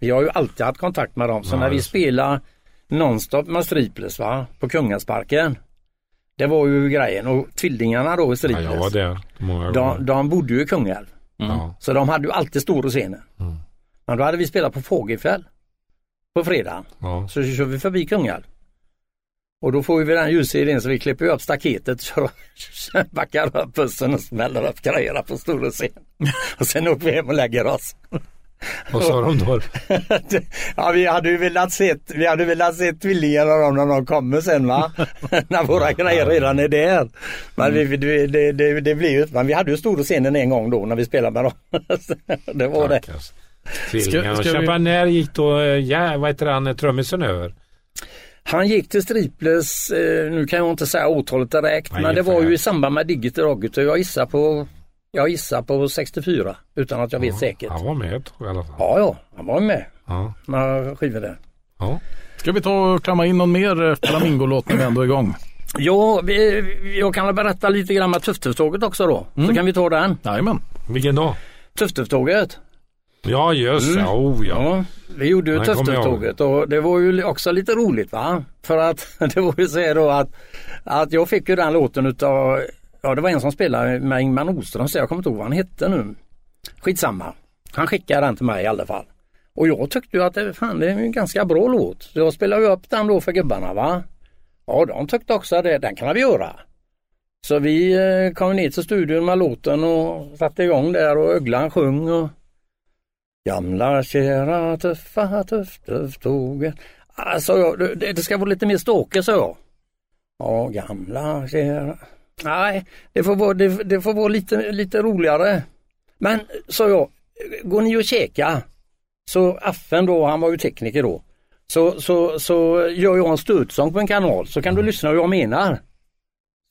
vi har ju alltid haft kontakt med dem. Så Ja, när vi det. spelar nonstop med Striplers va, på Kungasparken. Det var ju grejen och tvillingarna då i Ja, Striplers. jag var där många gånger. de, de bodde ju i Kungälv. Ja. Så de hade ju alltid stora scenen. Mm. Men då hade vi spelat på Fågelfjäll på fredagen. Ja. Så kör vi förbi Kungälv. Och då får vi den ljussedeln så vi klipper upp staketet, kör, backar upp bussen och smäller upp grejerna på stor scen. Och sen åker vi hem och lägger oss. Vad sa de då? ja vi hade ju velat se, vi hade velat se tvillingarna av dem när de kommer sen va. när våra grejer redan är där. Men vi, det, det, det, det blir ju, men vi hade ju stora scenen en gång då när vi spelade med dem. det var det. Stackars Tvillingarna. Ska- ska vi- när gick då, eh, ja, vad heter han, trummisen över? Han gick till Striplers, eh, nu kan jag inte säga årtalet direkt, men det var ju i samband med Digital Rocket och jag gissar på, jag gissar på 64 utan att jag vet säkert. Han var med i alla fall. Ja, ja, han var med Ja. några skivor där. ja. Ska vi ta och klämma in någon mer eh, Flamingolåt när vi ändå är igång? Ja, vi, jag kan väl berätta lite grann om Tufftufftåget också då. Så kan vi ta den. Jajamän. Vilken då? Tufftufftåget. Ja, just det. Oh, ja. Ja, vi gjorde ju Tufftufftåget och det var ju också lite roligt va. För att det var ju så här då att, att jag fick ju den låten utav, ja det var en som spelade med Ingmar Nordström så jag kommer inte ihåg vad han hette nu. Skitsamma. Han skickade den till mig i alla fall. Och jag tyckte ju att det, fan, det är en ganska bra låt. Så jag spelade upp den då för gubbarna va. Ja de tyckte också att det, den kan vi göra. Så vi eh, kom ner till studion med låten och satte igång där och Öglan sjöng och Gamla kära tuffa tuff tuff tåget. Alltså det, det ska vara lite mer ståke så jag. Ja gamla kära. Nej det får vara, det, det får vara lite, lite roligare. Men sa jag, går ni och käka så Affen då, han var ju tekniker då. Så, så, så gör jag en stödsång på en kanal så kan du lyssna hur jag menar.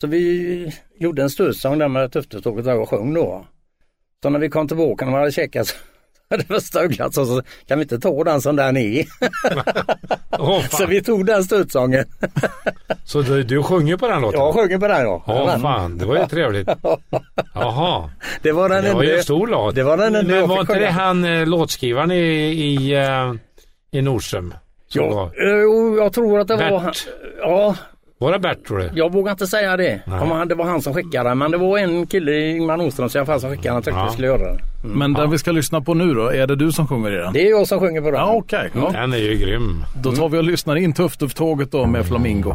Så vi gjorde en stödsång där med Tufftåget där jag sjöng då. Så när vi kom tillbaka när vi hade käkat det var stöglat så, så kan vi inte ta den som den är. Åh, Så vi tog den stödsången. Så du, du sjunger på den låten? Jag sjunger på den ja. Ja, fan. Det var ju trevligt. Jaha. Det var den Det var ju en stor låt. Det var den Men jag var inte det han eh, låtskrivaren i, i, eh, i var, eh, jo, jag tror att det var Bert. han. Ja, var det Bert tror du? jag vågar inte säga det. Nej. Om han, det var han som skickade den. Men det var en kille, Ingmar Nordström, i alla fall, som skickade den och tyckte Ja. vi skulle göra det. Men den vi ska lyssna på nu då, är det du som sjunger i den? Det är jag som sjunger på den. Ja, okej. Ja. Den är ju grym. Då tar vi och lyssnar in Tufftufftåget då med Flamingo.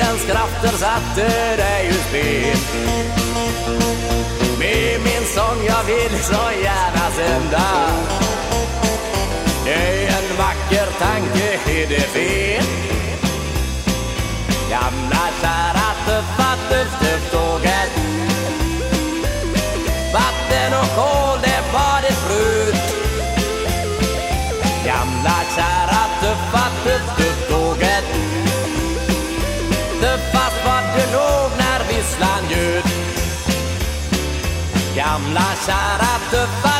Tidens krafter satte dig ur spel. Med min sång jag vill så gärna sända. Gamla kära tuffa tuff-tuff-tåget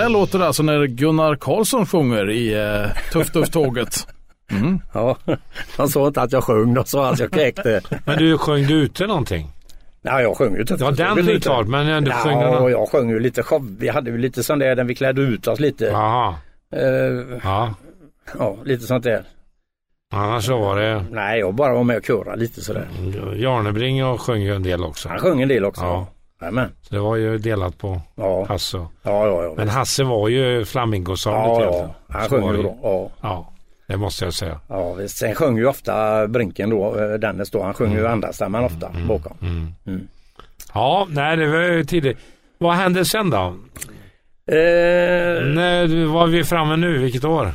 där låter det alltså när Gunnar Karlsson sjunger i eh, Tufftufftåget. Ja, de sa inte att jag sjöng, de sa att jag kräkte. Men du, sjöng du ute någonting? Nej, jag sjöng ju Ja, den är klart, men du sjöng Ja, jag sjöng ju lite show. Vi hade ju lite sån där, där vi klädde ut oss lite. Jaha, Eh, ja. ja, lite sånt där. Annars så var det Nej, jag bara var med och köra lite sådär. Jarnebring och sjöng ju en del också. Han sjöng en del också. Ja. Jajamän. Så det var ju delat på Ja, Hasse. ja, ja. ja. Men Hasse var ju flamingosound ja, ja. Han sjöng ju då. Ja. Ja, det måste jag säga. Ja, visst. sen sjöng ju ofta Brinken då, eh, Dennis då. Han sjöng ju andra stämman ofta bakom. Mm. Mm. Ja, nej det var ju tidigt. Vad hände sen då? Eh, När var vi framme nu? Vilket år?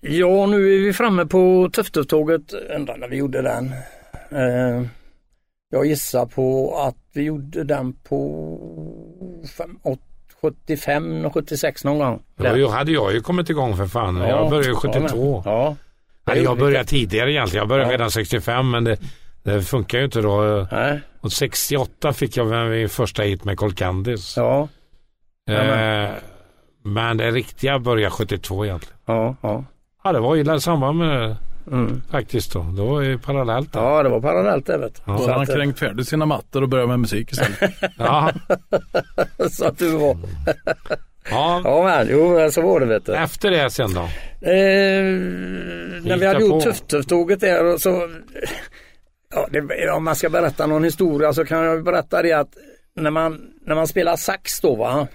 ja, nu är vi framme på Tufftufftåget. Undrar när vi gjorde den. Eh, jag gissar på att vi gjorde den på fem, åt- 75 och 76 någon gång. Ju, hade jag ju kommit igång för fan. jag började ju 72. Ja. Nej, jag började tidigare egentligen. Jag började Ja. redan 65 men det, det funkar ju inte då. Nej. Och 68 fick jag min första hit med Cold Candies. Ja. Eh, men det riktiga började 72 egentligen. Ja. Ja. Ja, det var ju i samband med Mm. faktiskt då. Det var ju parallellt. Ja, det var parallellt det vet du. Ja. Då hade han att, kränkt färdigt sina mattor och börjat med musik istället. Ja, så att du var. ja. Ja men jo så var det vet du. Efter det sen då? Eh, när vi hade det gjort på? Tufftufftåget där och så ja, det, om man ska berätta någon historia så kan jag berätta det att när man, när man spelar sax då va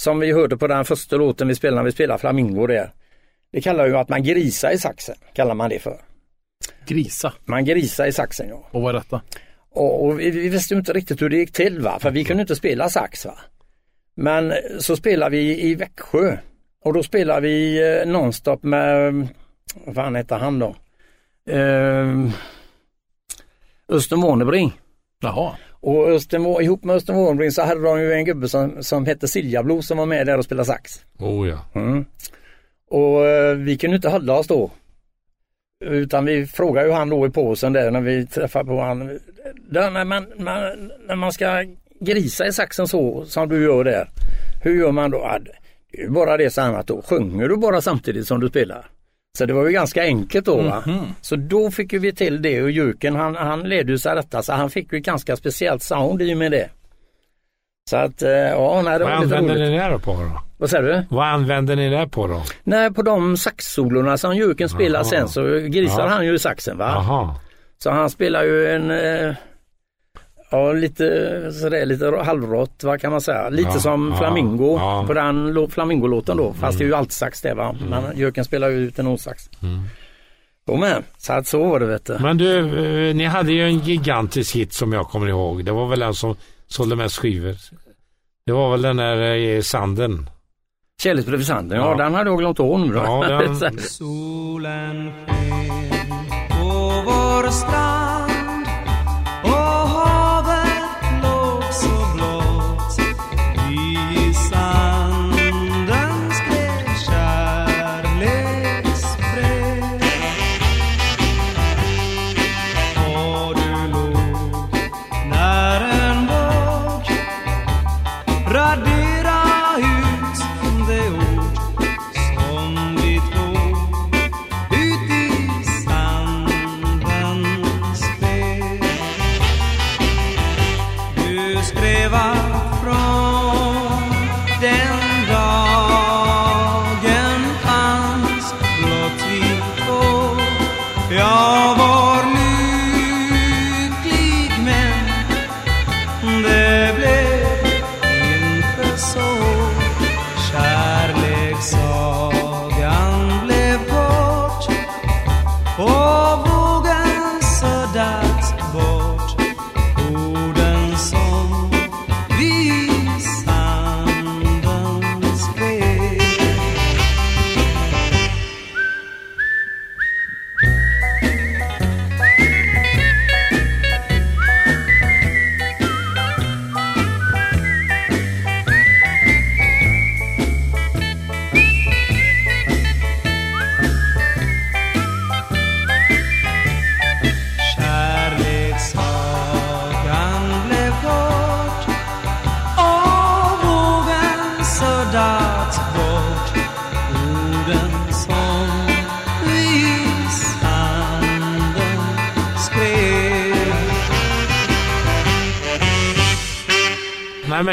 som vi hörde på den första låten vi spelade när vi spelade Flamingo där. Det kallar ju att man grisar i saxen, kallar man det för. Grisa. Man grisar i saxen ja. Och vad är detta? Och, och vi, vi visste ju inte riktigt hur det gick till va, för vi kunde inte spela sax va. Men så spelade vi i Växjö och då spelade vi eh, nonstop med, vad fan heter han då? Eh, Östen Warnerbring. Jaha. Och Östen, ihop med Östen Warnerbring så hade de ju en gubbe som, som hette Siljablo som var med där och spelade sax. Oh ja. Mm. Och eh, vi kunde inte hålla oss då. Utan vi frågade ju han då i påsen där när vi träffade på han. Där, när, man, man, när man ska grisa i saxen så som du gör där. Hur gör man då? Det är bara det så annat då. Sjunger du bara samtidigt som du spelar? Så det var ju ganska enkelt då va. Så då fick vi till det och Jöken han, han ledde sig detta så han fick ju ett ganska speciellt sound i och med det. Så att eh, ja, nej, det Vad var lite använde roligt. ni det på då? Vad säger du? Vad använde ni det på då? Nej, på de saxsolorna som Jöken spelar sen så grisar Ja. han ju saxen va. Jaha. Så han spelar ju en, eh, ja lite sådär lite halvrått vad kan man säga. Lite Ja, som Flamingo ja. Mm. på den Flamingo-låten då. Fast det är ju altsax det va. Men Jöken spelar ju ut en osax. Mm. Jo men, så att så var det vet du. Men du, eh, ni hade ju en gigantisk hit som jag kommer ihåg. Det var väl den som sålde mest skivor. Det var väl den där eh, i sanden. Kärleksbrev i sanden, ja, Ja. den hade jag glömt av nu då. Ja, den- Solen sken på vår strand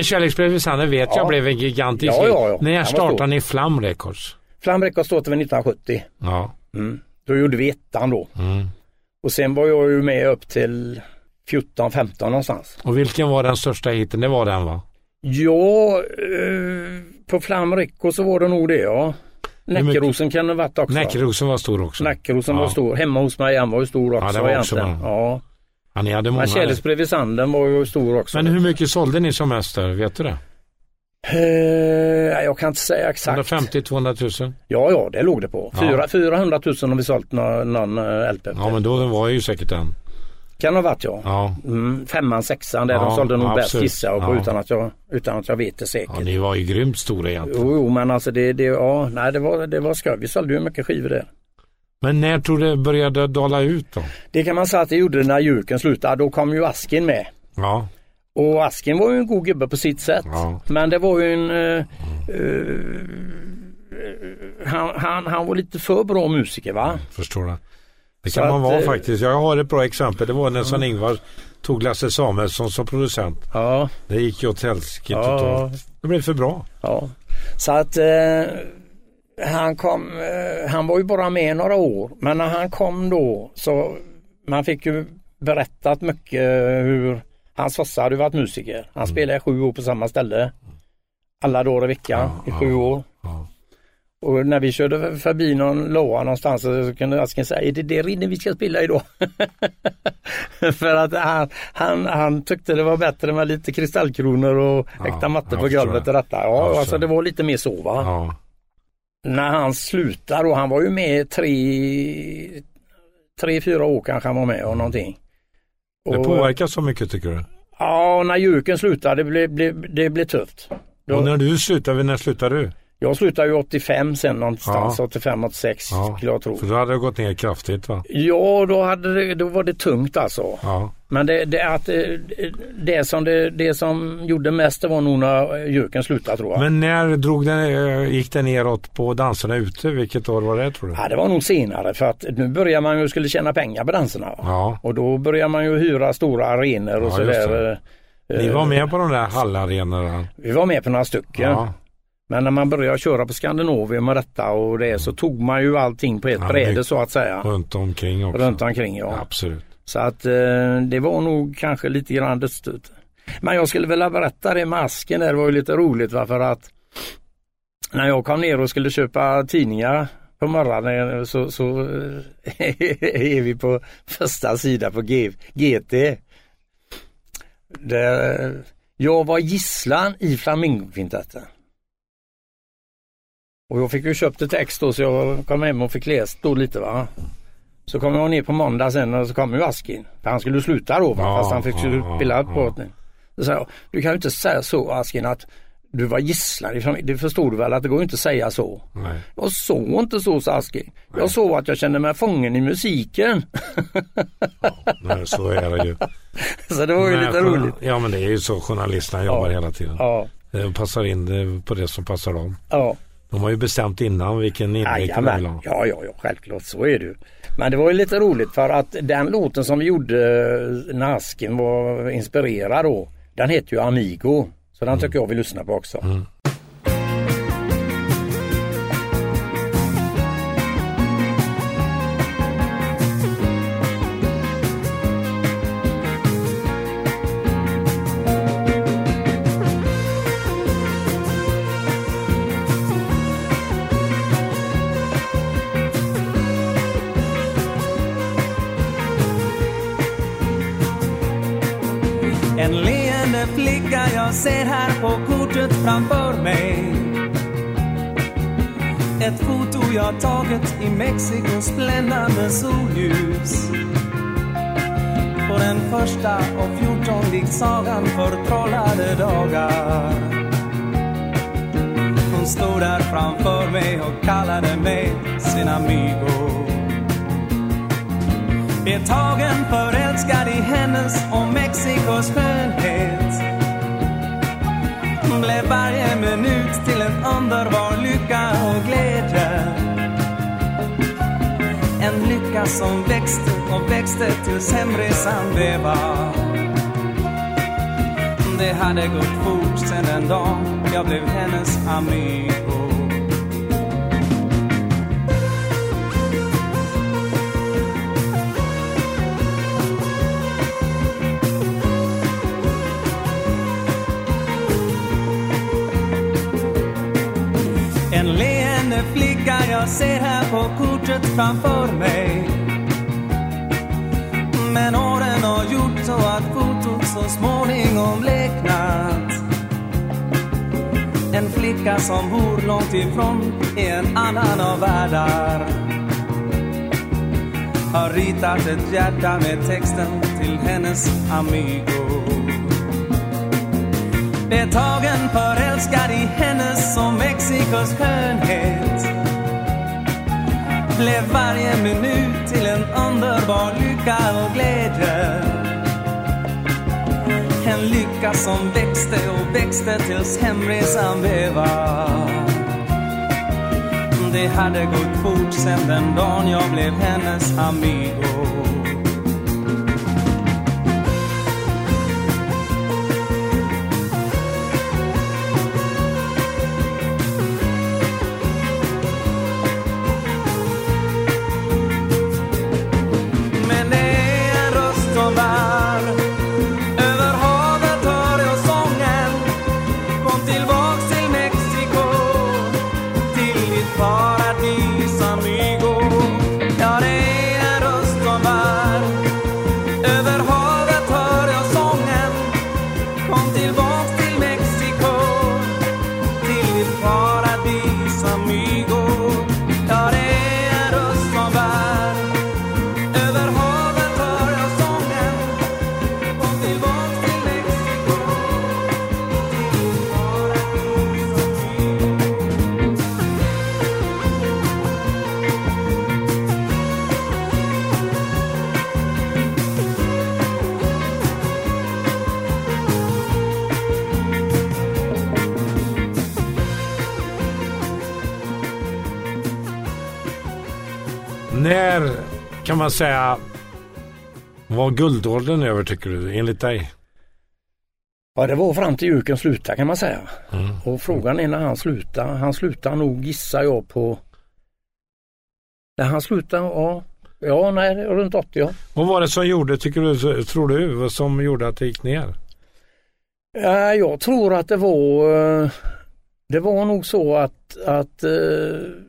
Kärleksbrev i sanden vet jag Ja. blev en gigantisk Ja, ja, ja. När startade ni Flam Records? Flam Records startade vi 1970. Ja. Mm. Då gjorde vi ettan då. Mm. Och sen var jag ju med upp till 14-15 någonstans. Och vilken var den största hiten? Det var den va? Ja, eh, på Flam Records så var det nog det ja. Näckerosen kan det ha varit också. Näckrosen var stor också. Näckerosen Ja. var stor. Hemma hos mig han var ju stor också det var också egentligen. Ja. Ja, ni hade många. Men Kärleksbrev i sanden var ju stor också. Men hur mycket sålde ni som mest där? Vet du det? Eh, jag kan inte säga exakt. 150-200 000? Ja, ja, det låg det på. Ja. Fyra, 400 000 har vi sålt någon, någon eh, LP. Ja men då var ju säkert den. Kan ha varit ja. Ja. Mm, femman, sexan där Ja, de sålde nog bäst gissar jag på Ja. utan, att jag, utan att jag vet det säkert. ja, ni var ju grymt stora egentligen. Jo, jo, men alltså det, det, ja, nej, det var, det var skoj. Vi sålde ju mycket skivor där. Men när tror du det började dala ut då? Det kan man säga att det gjorde när Juken slutade. Då kom ju Askin med. Ja, Och Askin var ju en god gubbe på sitt sätt. Ja. Men det var ju en... eh, eh, han, han, han var lite för bra musiker va? förstår det. Det Så kan man att, vara eh, faktiskt. Jag har ett bra exempel. Det var när Sven-Ingvar tog Lasse Samuelsson som producent. Ja. Det gick ju åt helsike Ja. totalt. Det blev för bra. Ja, så att eh, han kom, eh, han var ju bara med några år men när han kom då så man fick ju berättat mycket hur hans farsa hade varit musiker. Han Mm. spelade i sju år på samma ställe. Alla dagar i veckan i sju år. Och när vi körde förbi någon låa någonstans så kunde Asken säga, är det det rinne vi ska spela idag? För att han, han, han tyckte det var bättre med lite kristallkronor och äkta jag på golvet och detta. Ja, alltså det. det var lite mer så va. När han slutade och han var ju med tre, tre, fyra år kanske han var med och någonting. Det Och, påverkar så mycket tycker du? Ja, när Juken slutade det blev, blev, det blev tufft. Då, Och när du slutade, när slutade du? Jag slutade ju 85 sen någonstans, Ja. 85, 86 Ja, skulle jag tro. För då hade det gått ner kraftigt va? Ja, då, hade det, då var det tungt alltså. Ja. Men det, det, att, eh, det, som det, det som gjorde mest det var nog när Jöken slutade tror jag. Men när drog den, eh, gick det neråt på danserna ute? Vilket år var det tror du? Ja, det var nog senare för att nu börjar man ju skulle tjäna pengar på danserna. Ja. Och då börjar man ju hyra stora arenor och Ja, sådär. Ni Eh, var med på de där hallarenorna? Vi var med på några stycken. Ja. Men när man började köra på Skandinavium och detta och det så tog man ju allting på ett Ja, bräde så att säga. Runt omkring också? Runt omkring ja. Absolut. Så att eh, det var nog kanske lite grann dödsstöt. Men jag skulle vilja berätta det med asken där, det var ju lite roligt va? för att när jag kom ner och skulle köpa tidningar på morgonen så, så eh, är vi på första sida på G, GT. Där jag var gisslan i Flamingokvintetten. Och jag fick ju köpt ett ex då så jag kom hem och fick läst då lite va. Så kom jag ner på måndag sen och så kom ju Askin. För han skulle sluta då va? Ja, fast han fick ja, spela ja, på ja. Så sa jag, du kan ju inte säga så Askin att du var gisslan i familjen. Det förstår du väl att det går inte att säga så. Nej. Jag såg inte så sa Askin. Jag såg att jag kände mig fången i musiken. Nej, så är det ju. så det var ju Men lite roligt. Ja men det är ju så journalisterna jobbar hela tiden. Ja, De passar in det på det som passar dem. ja. De har ju bestämt innan vilken inriktning de vill ha. Ja, ja, ja, självklart så är det ju. Men det var ju lite roligt för att den låten som vi gjorde när Asken var inspirerad då, den heter ju Amigo. Så den tycker jag vi lyssnar på också. Mm. Framför mig. Ett foto jag tagit i Mexikos bländande solljus. På den första och fjorton likt sagan förtrollade dagar. Hon stod där framför mig och kallade mig sin amigo. Betagen, tagen förälskad i hennes och Mexikos skönhet. Blev varje minut till en underbar lycka och glädje. En lycka som växte och växte tills hemresan blev av Det hade gått fort sen den dag jag blev hennes amigo jag ser här på kortet framför mig. Men åren har gjort så att fotot så småningom bleknat En flicka som bor långt ifrån i en annan av världar. Har ritat ett hjärta med texten till hennes amigo. Betagen förälskad i hennes som Mexikos skönhet. Blev varje minut till en underbar lycka och glädje. En lycka som växte och växte tills hemresan blev av Det hade gått fort sen den dagen jag blev hennes amigo. Man säga var guldåldern över tycker du, enligt dig? Ja, det var fram till Juken slutade kan man säga. Mm. Och frågan är när han slutar. Han slutar nog gissar jag på... När han slutar, ja. Ja, nej, runt 80 ja. Vad var det som gjorde, tycker du, tror du, som gjorde att det gick ner? Ja, Jag tror att det var eh, Det var nog så att, att eh,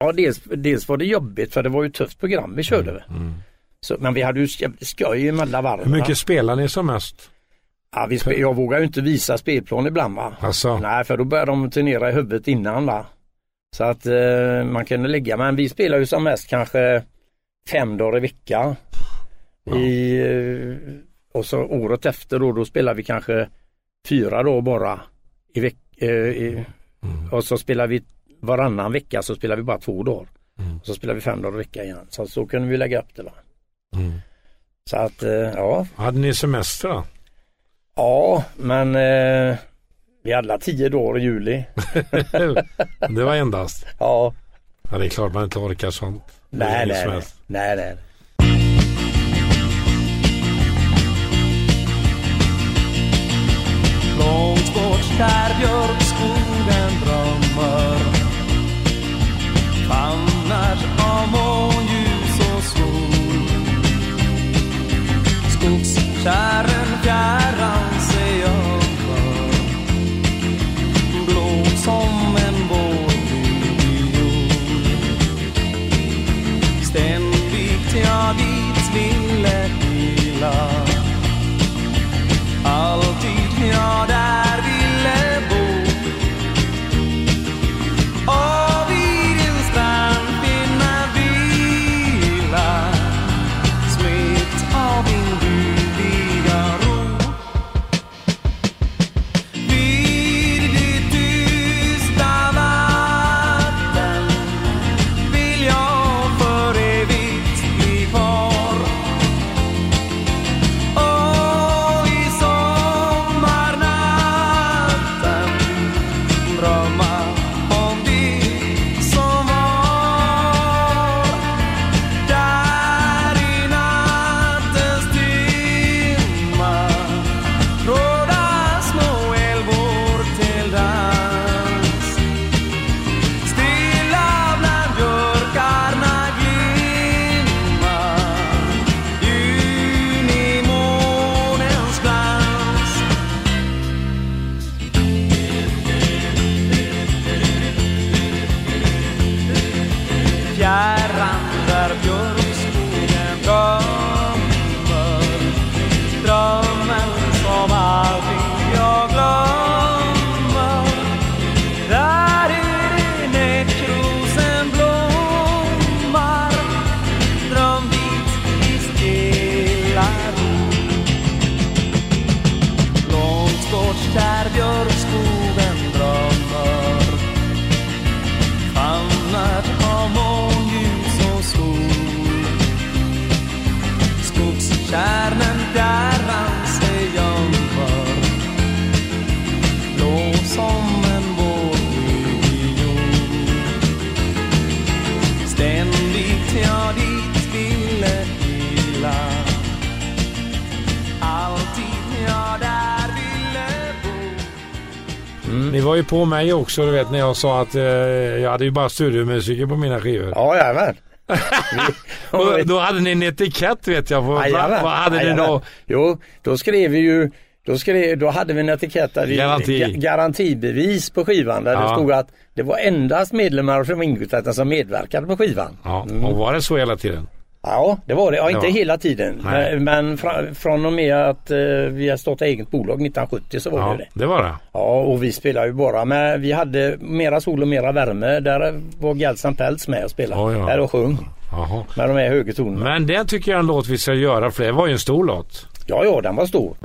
Ja dels, dels var det jobbigt för det var ju ett tufft program vi körde. Mm. Så, men vi hade ju skoj emellan varven. Hur mycket spelar ni som mest? Ja, vi spe, jag vågar ju inte visa spelplan ibland va. Alltså, Nej för då börjar de turnera i huvudet innan va. Så att eh, man kunde ligga men vi spelar ju som mest kanske fem dagar i veckan. I, eh, och så året efter då, då spelar vi kanske fyra dagar bara i veck, eh, i, och så spelar vi varannan vecka så spelar vi bara två dagar. Mm. Så spelar vi fem dagar i veckan igen. Så, så kunde vi lägga upp det. Va? Mm. Så att eh, ja, hade ni semester då? ja men eh, vi hade tio dagar i juli. det var endast. Ja, Ja, det är klart man inte orkar sånt. Nej, nej, nej, nej, nej. Långt bort där björkskogen drömmer på mig också, du vet när jag sa att eh, jag hade ju bara studiomusiker på mina skivor. Ja, jajamän. Och då hade ni en etikett vet jag. På, Jajamän, vad hade ni jajamän. då? Jo, då skrev vi ju då, skrev, då hade vi en etikett där Garanti. ga- garantibevis på skivan där Ja. det stod att det var endast medlemmar från Ingolstaden som medverkade på skivan. Ja, och var det så hela tiden? Ja, det var det. Ja, inte Ja. hela tiden. Nej. Men, fra, från och med att eh, vi har startat eget bolag 1970 så var det Ja, ju det. det var det. Ja, och vi spelar ju bara med, vi hade mera sol och mera värme. Där var Gelsan Peltz med och spelade. Oj, ja. Där och sjöng med de här höga tonerna. Men det tycker jag är en låt vi ska göra för det var ju en stor låt. Ja, ja, den var stor.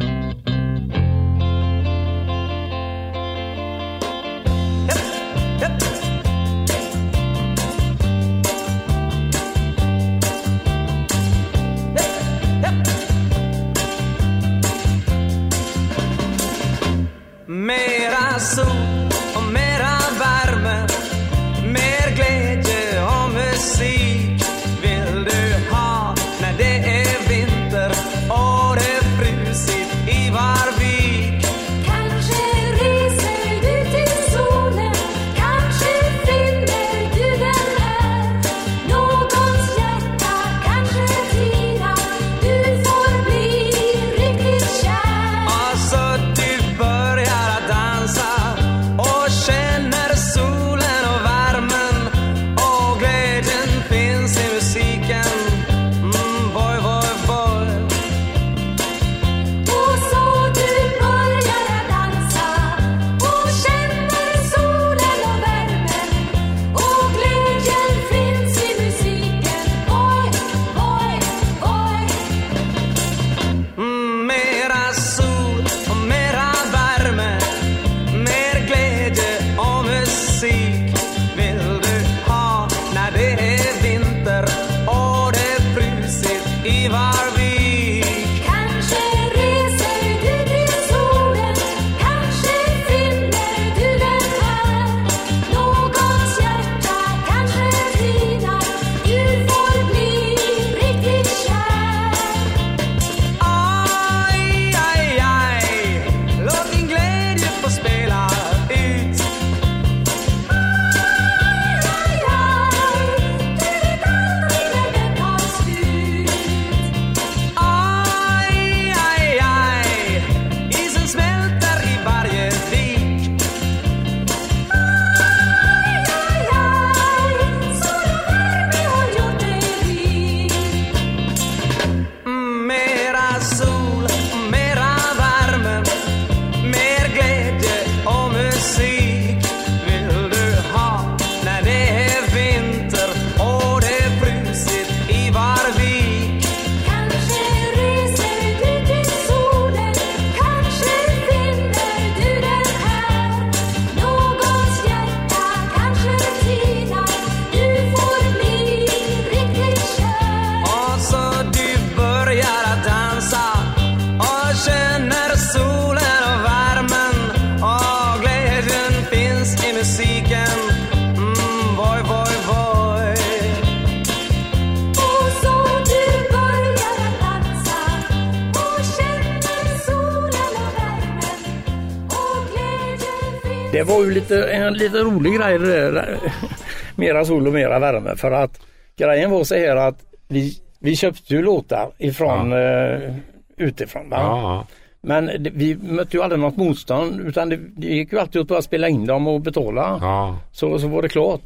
Det var ju lite, en lite rolig grej det där. Mera sol och mera värme. För att grejen var så här att vi, vi köpte ju låtar ifrån eh, utifrån. Ja, Men det, vi mötte ju aldrig något motstånd utan det, det gick ju alltid att bara spela in dem och betala. ja. Så, så var det klart.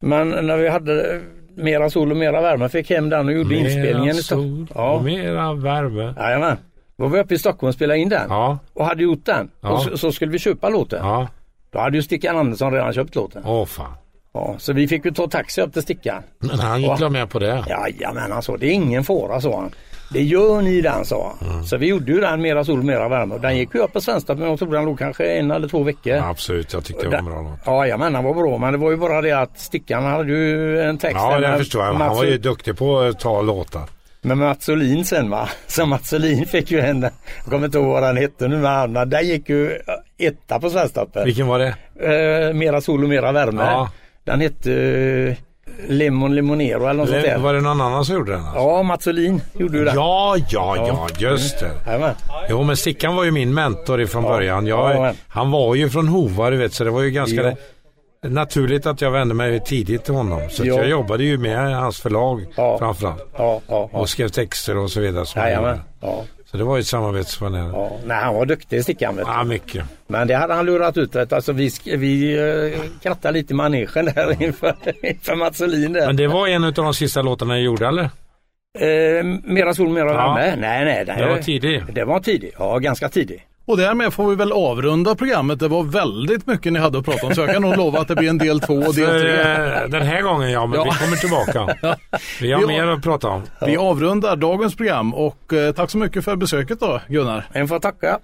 Men när vi hade mera sol och mera värme fick hem den och gjorde inspelningen. Mera i Stockholm. sol och mera värme. Jajamän. Då var vi uppe i Stockholm och spelade in den. Ja, Och hade gjort den. Ja. Och så, så skulle vi köpa låten. ja. Då hade ju Stickan Andersson redan köpt låten. Åh fan. Ja, så vi fick ju ta taxi upp till Stickan. Men han gick väl med på det. Jajamän, han sa det är ingen fara sa han. Det gör ni den sa han. Så vi gjorde ju den Mera sol, mera värme. Och Den gick ju upp på svenska men jag tror den låg kanske en eller två veckor. Ja, absolut, jag tyckte det var bra låt. Ja, jajamän, den var bra. Men det var ju bara det att Stickan hade ju en text. Ja, det förstår jag. Han var ju duktig på att ta låtar. Med Mats Olin sen va. Så Mats Olin fick ju en, jag kommer inte ihåg vad den hette nu men han, den gick ju etta på Svensktoppen. Vilken var det? Eh, mera sol och mera värme. Ja. Den hette eh, Lemon Limonero eller något sånt Le- där. var det någon annan som gjorde den? Alltså? Ja, Mats Olin gjorde ju den. Ja, ja, ja, just det. Jajamän. Jo, men Stickan var ju min mentor ifrån början. Ja, Jag, men- han var ju från Hova, du vet, så det var ju ganska Ja. Naturligt att jag vände mig tidigt till honom. Så Ja. jag jobbade ju med hans förlag Ja. framförallt. Ja, ja, ja. Och skrev texter och så vidare. Jajamän. Ja, Så det var ju ett samarbete som var nära. ja. Nej, han var duktig Stickan. Ja, mycket. Men det hade han lurat ut rätt. Alltså vi, vi uh, krattade lite i manegen där inför, inför Mats Olin. Men det var en av de sista låtarna jag gjorde, eller? Eh, mera sol, mera Ja. värme? Nej, nej. nej. Det var tidig. Det var tidig. Ja, ganska tidig. Och därmed får vi väl avrunda programmet. Det var väldigt mycket ni hade att prata om så jag kan nog lova att det blir en del två och del tre. eh, den här gången ja, men Ja. vi kommer tillbaka. Vi har Vi- mer att prata om. Vi avrundar dagens program och eh, tack så mycket för besöket då Gunnar. En får tacka.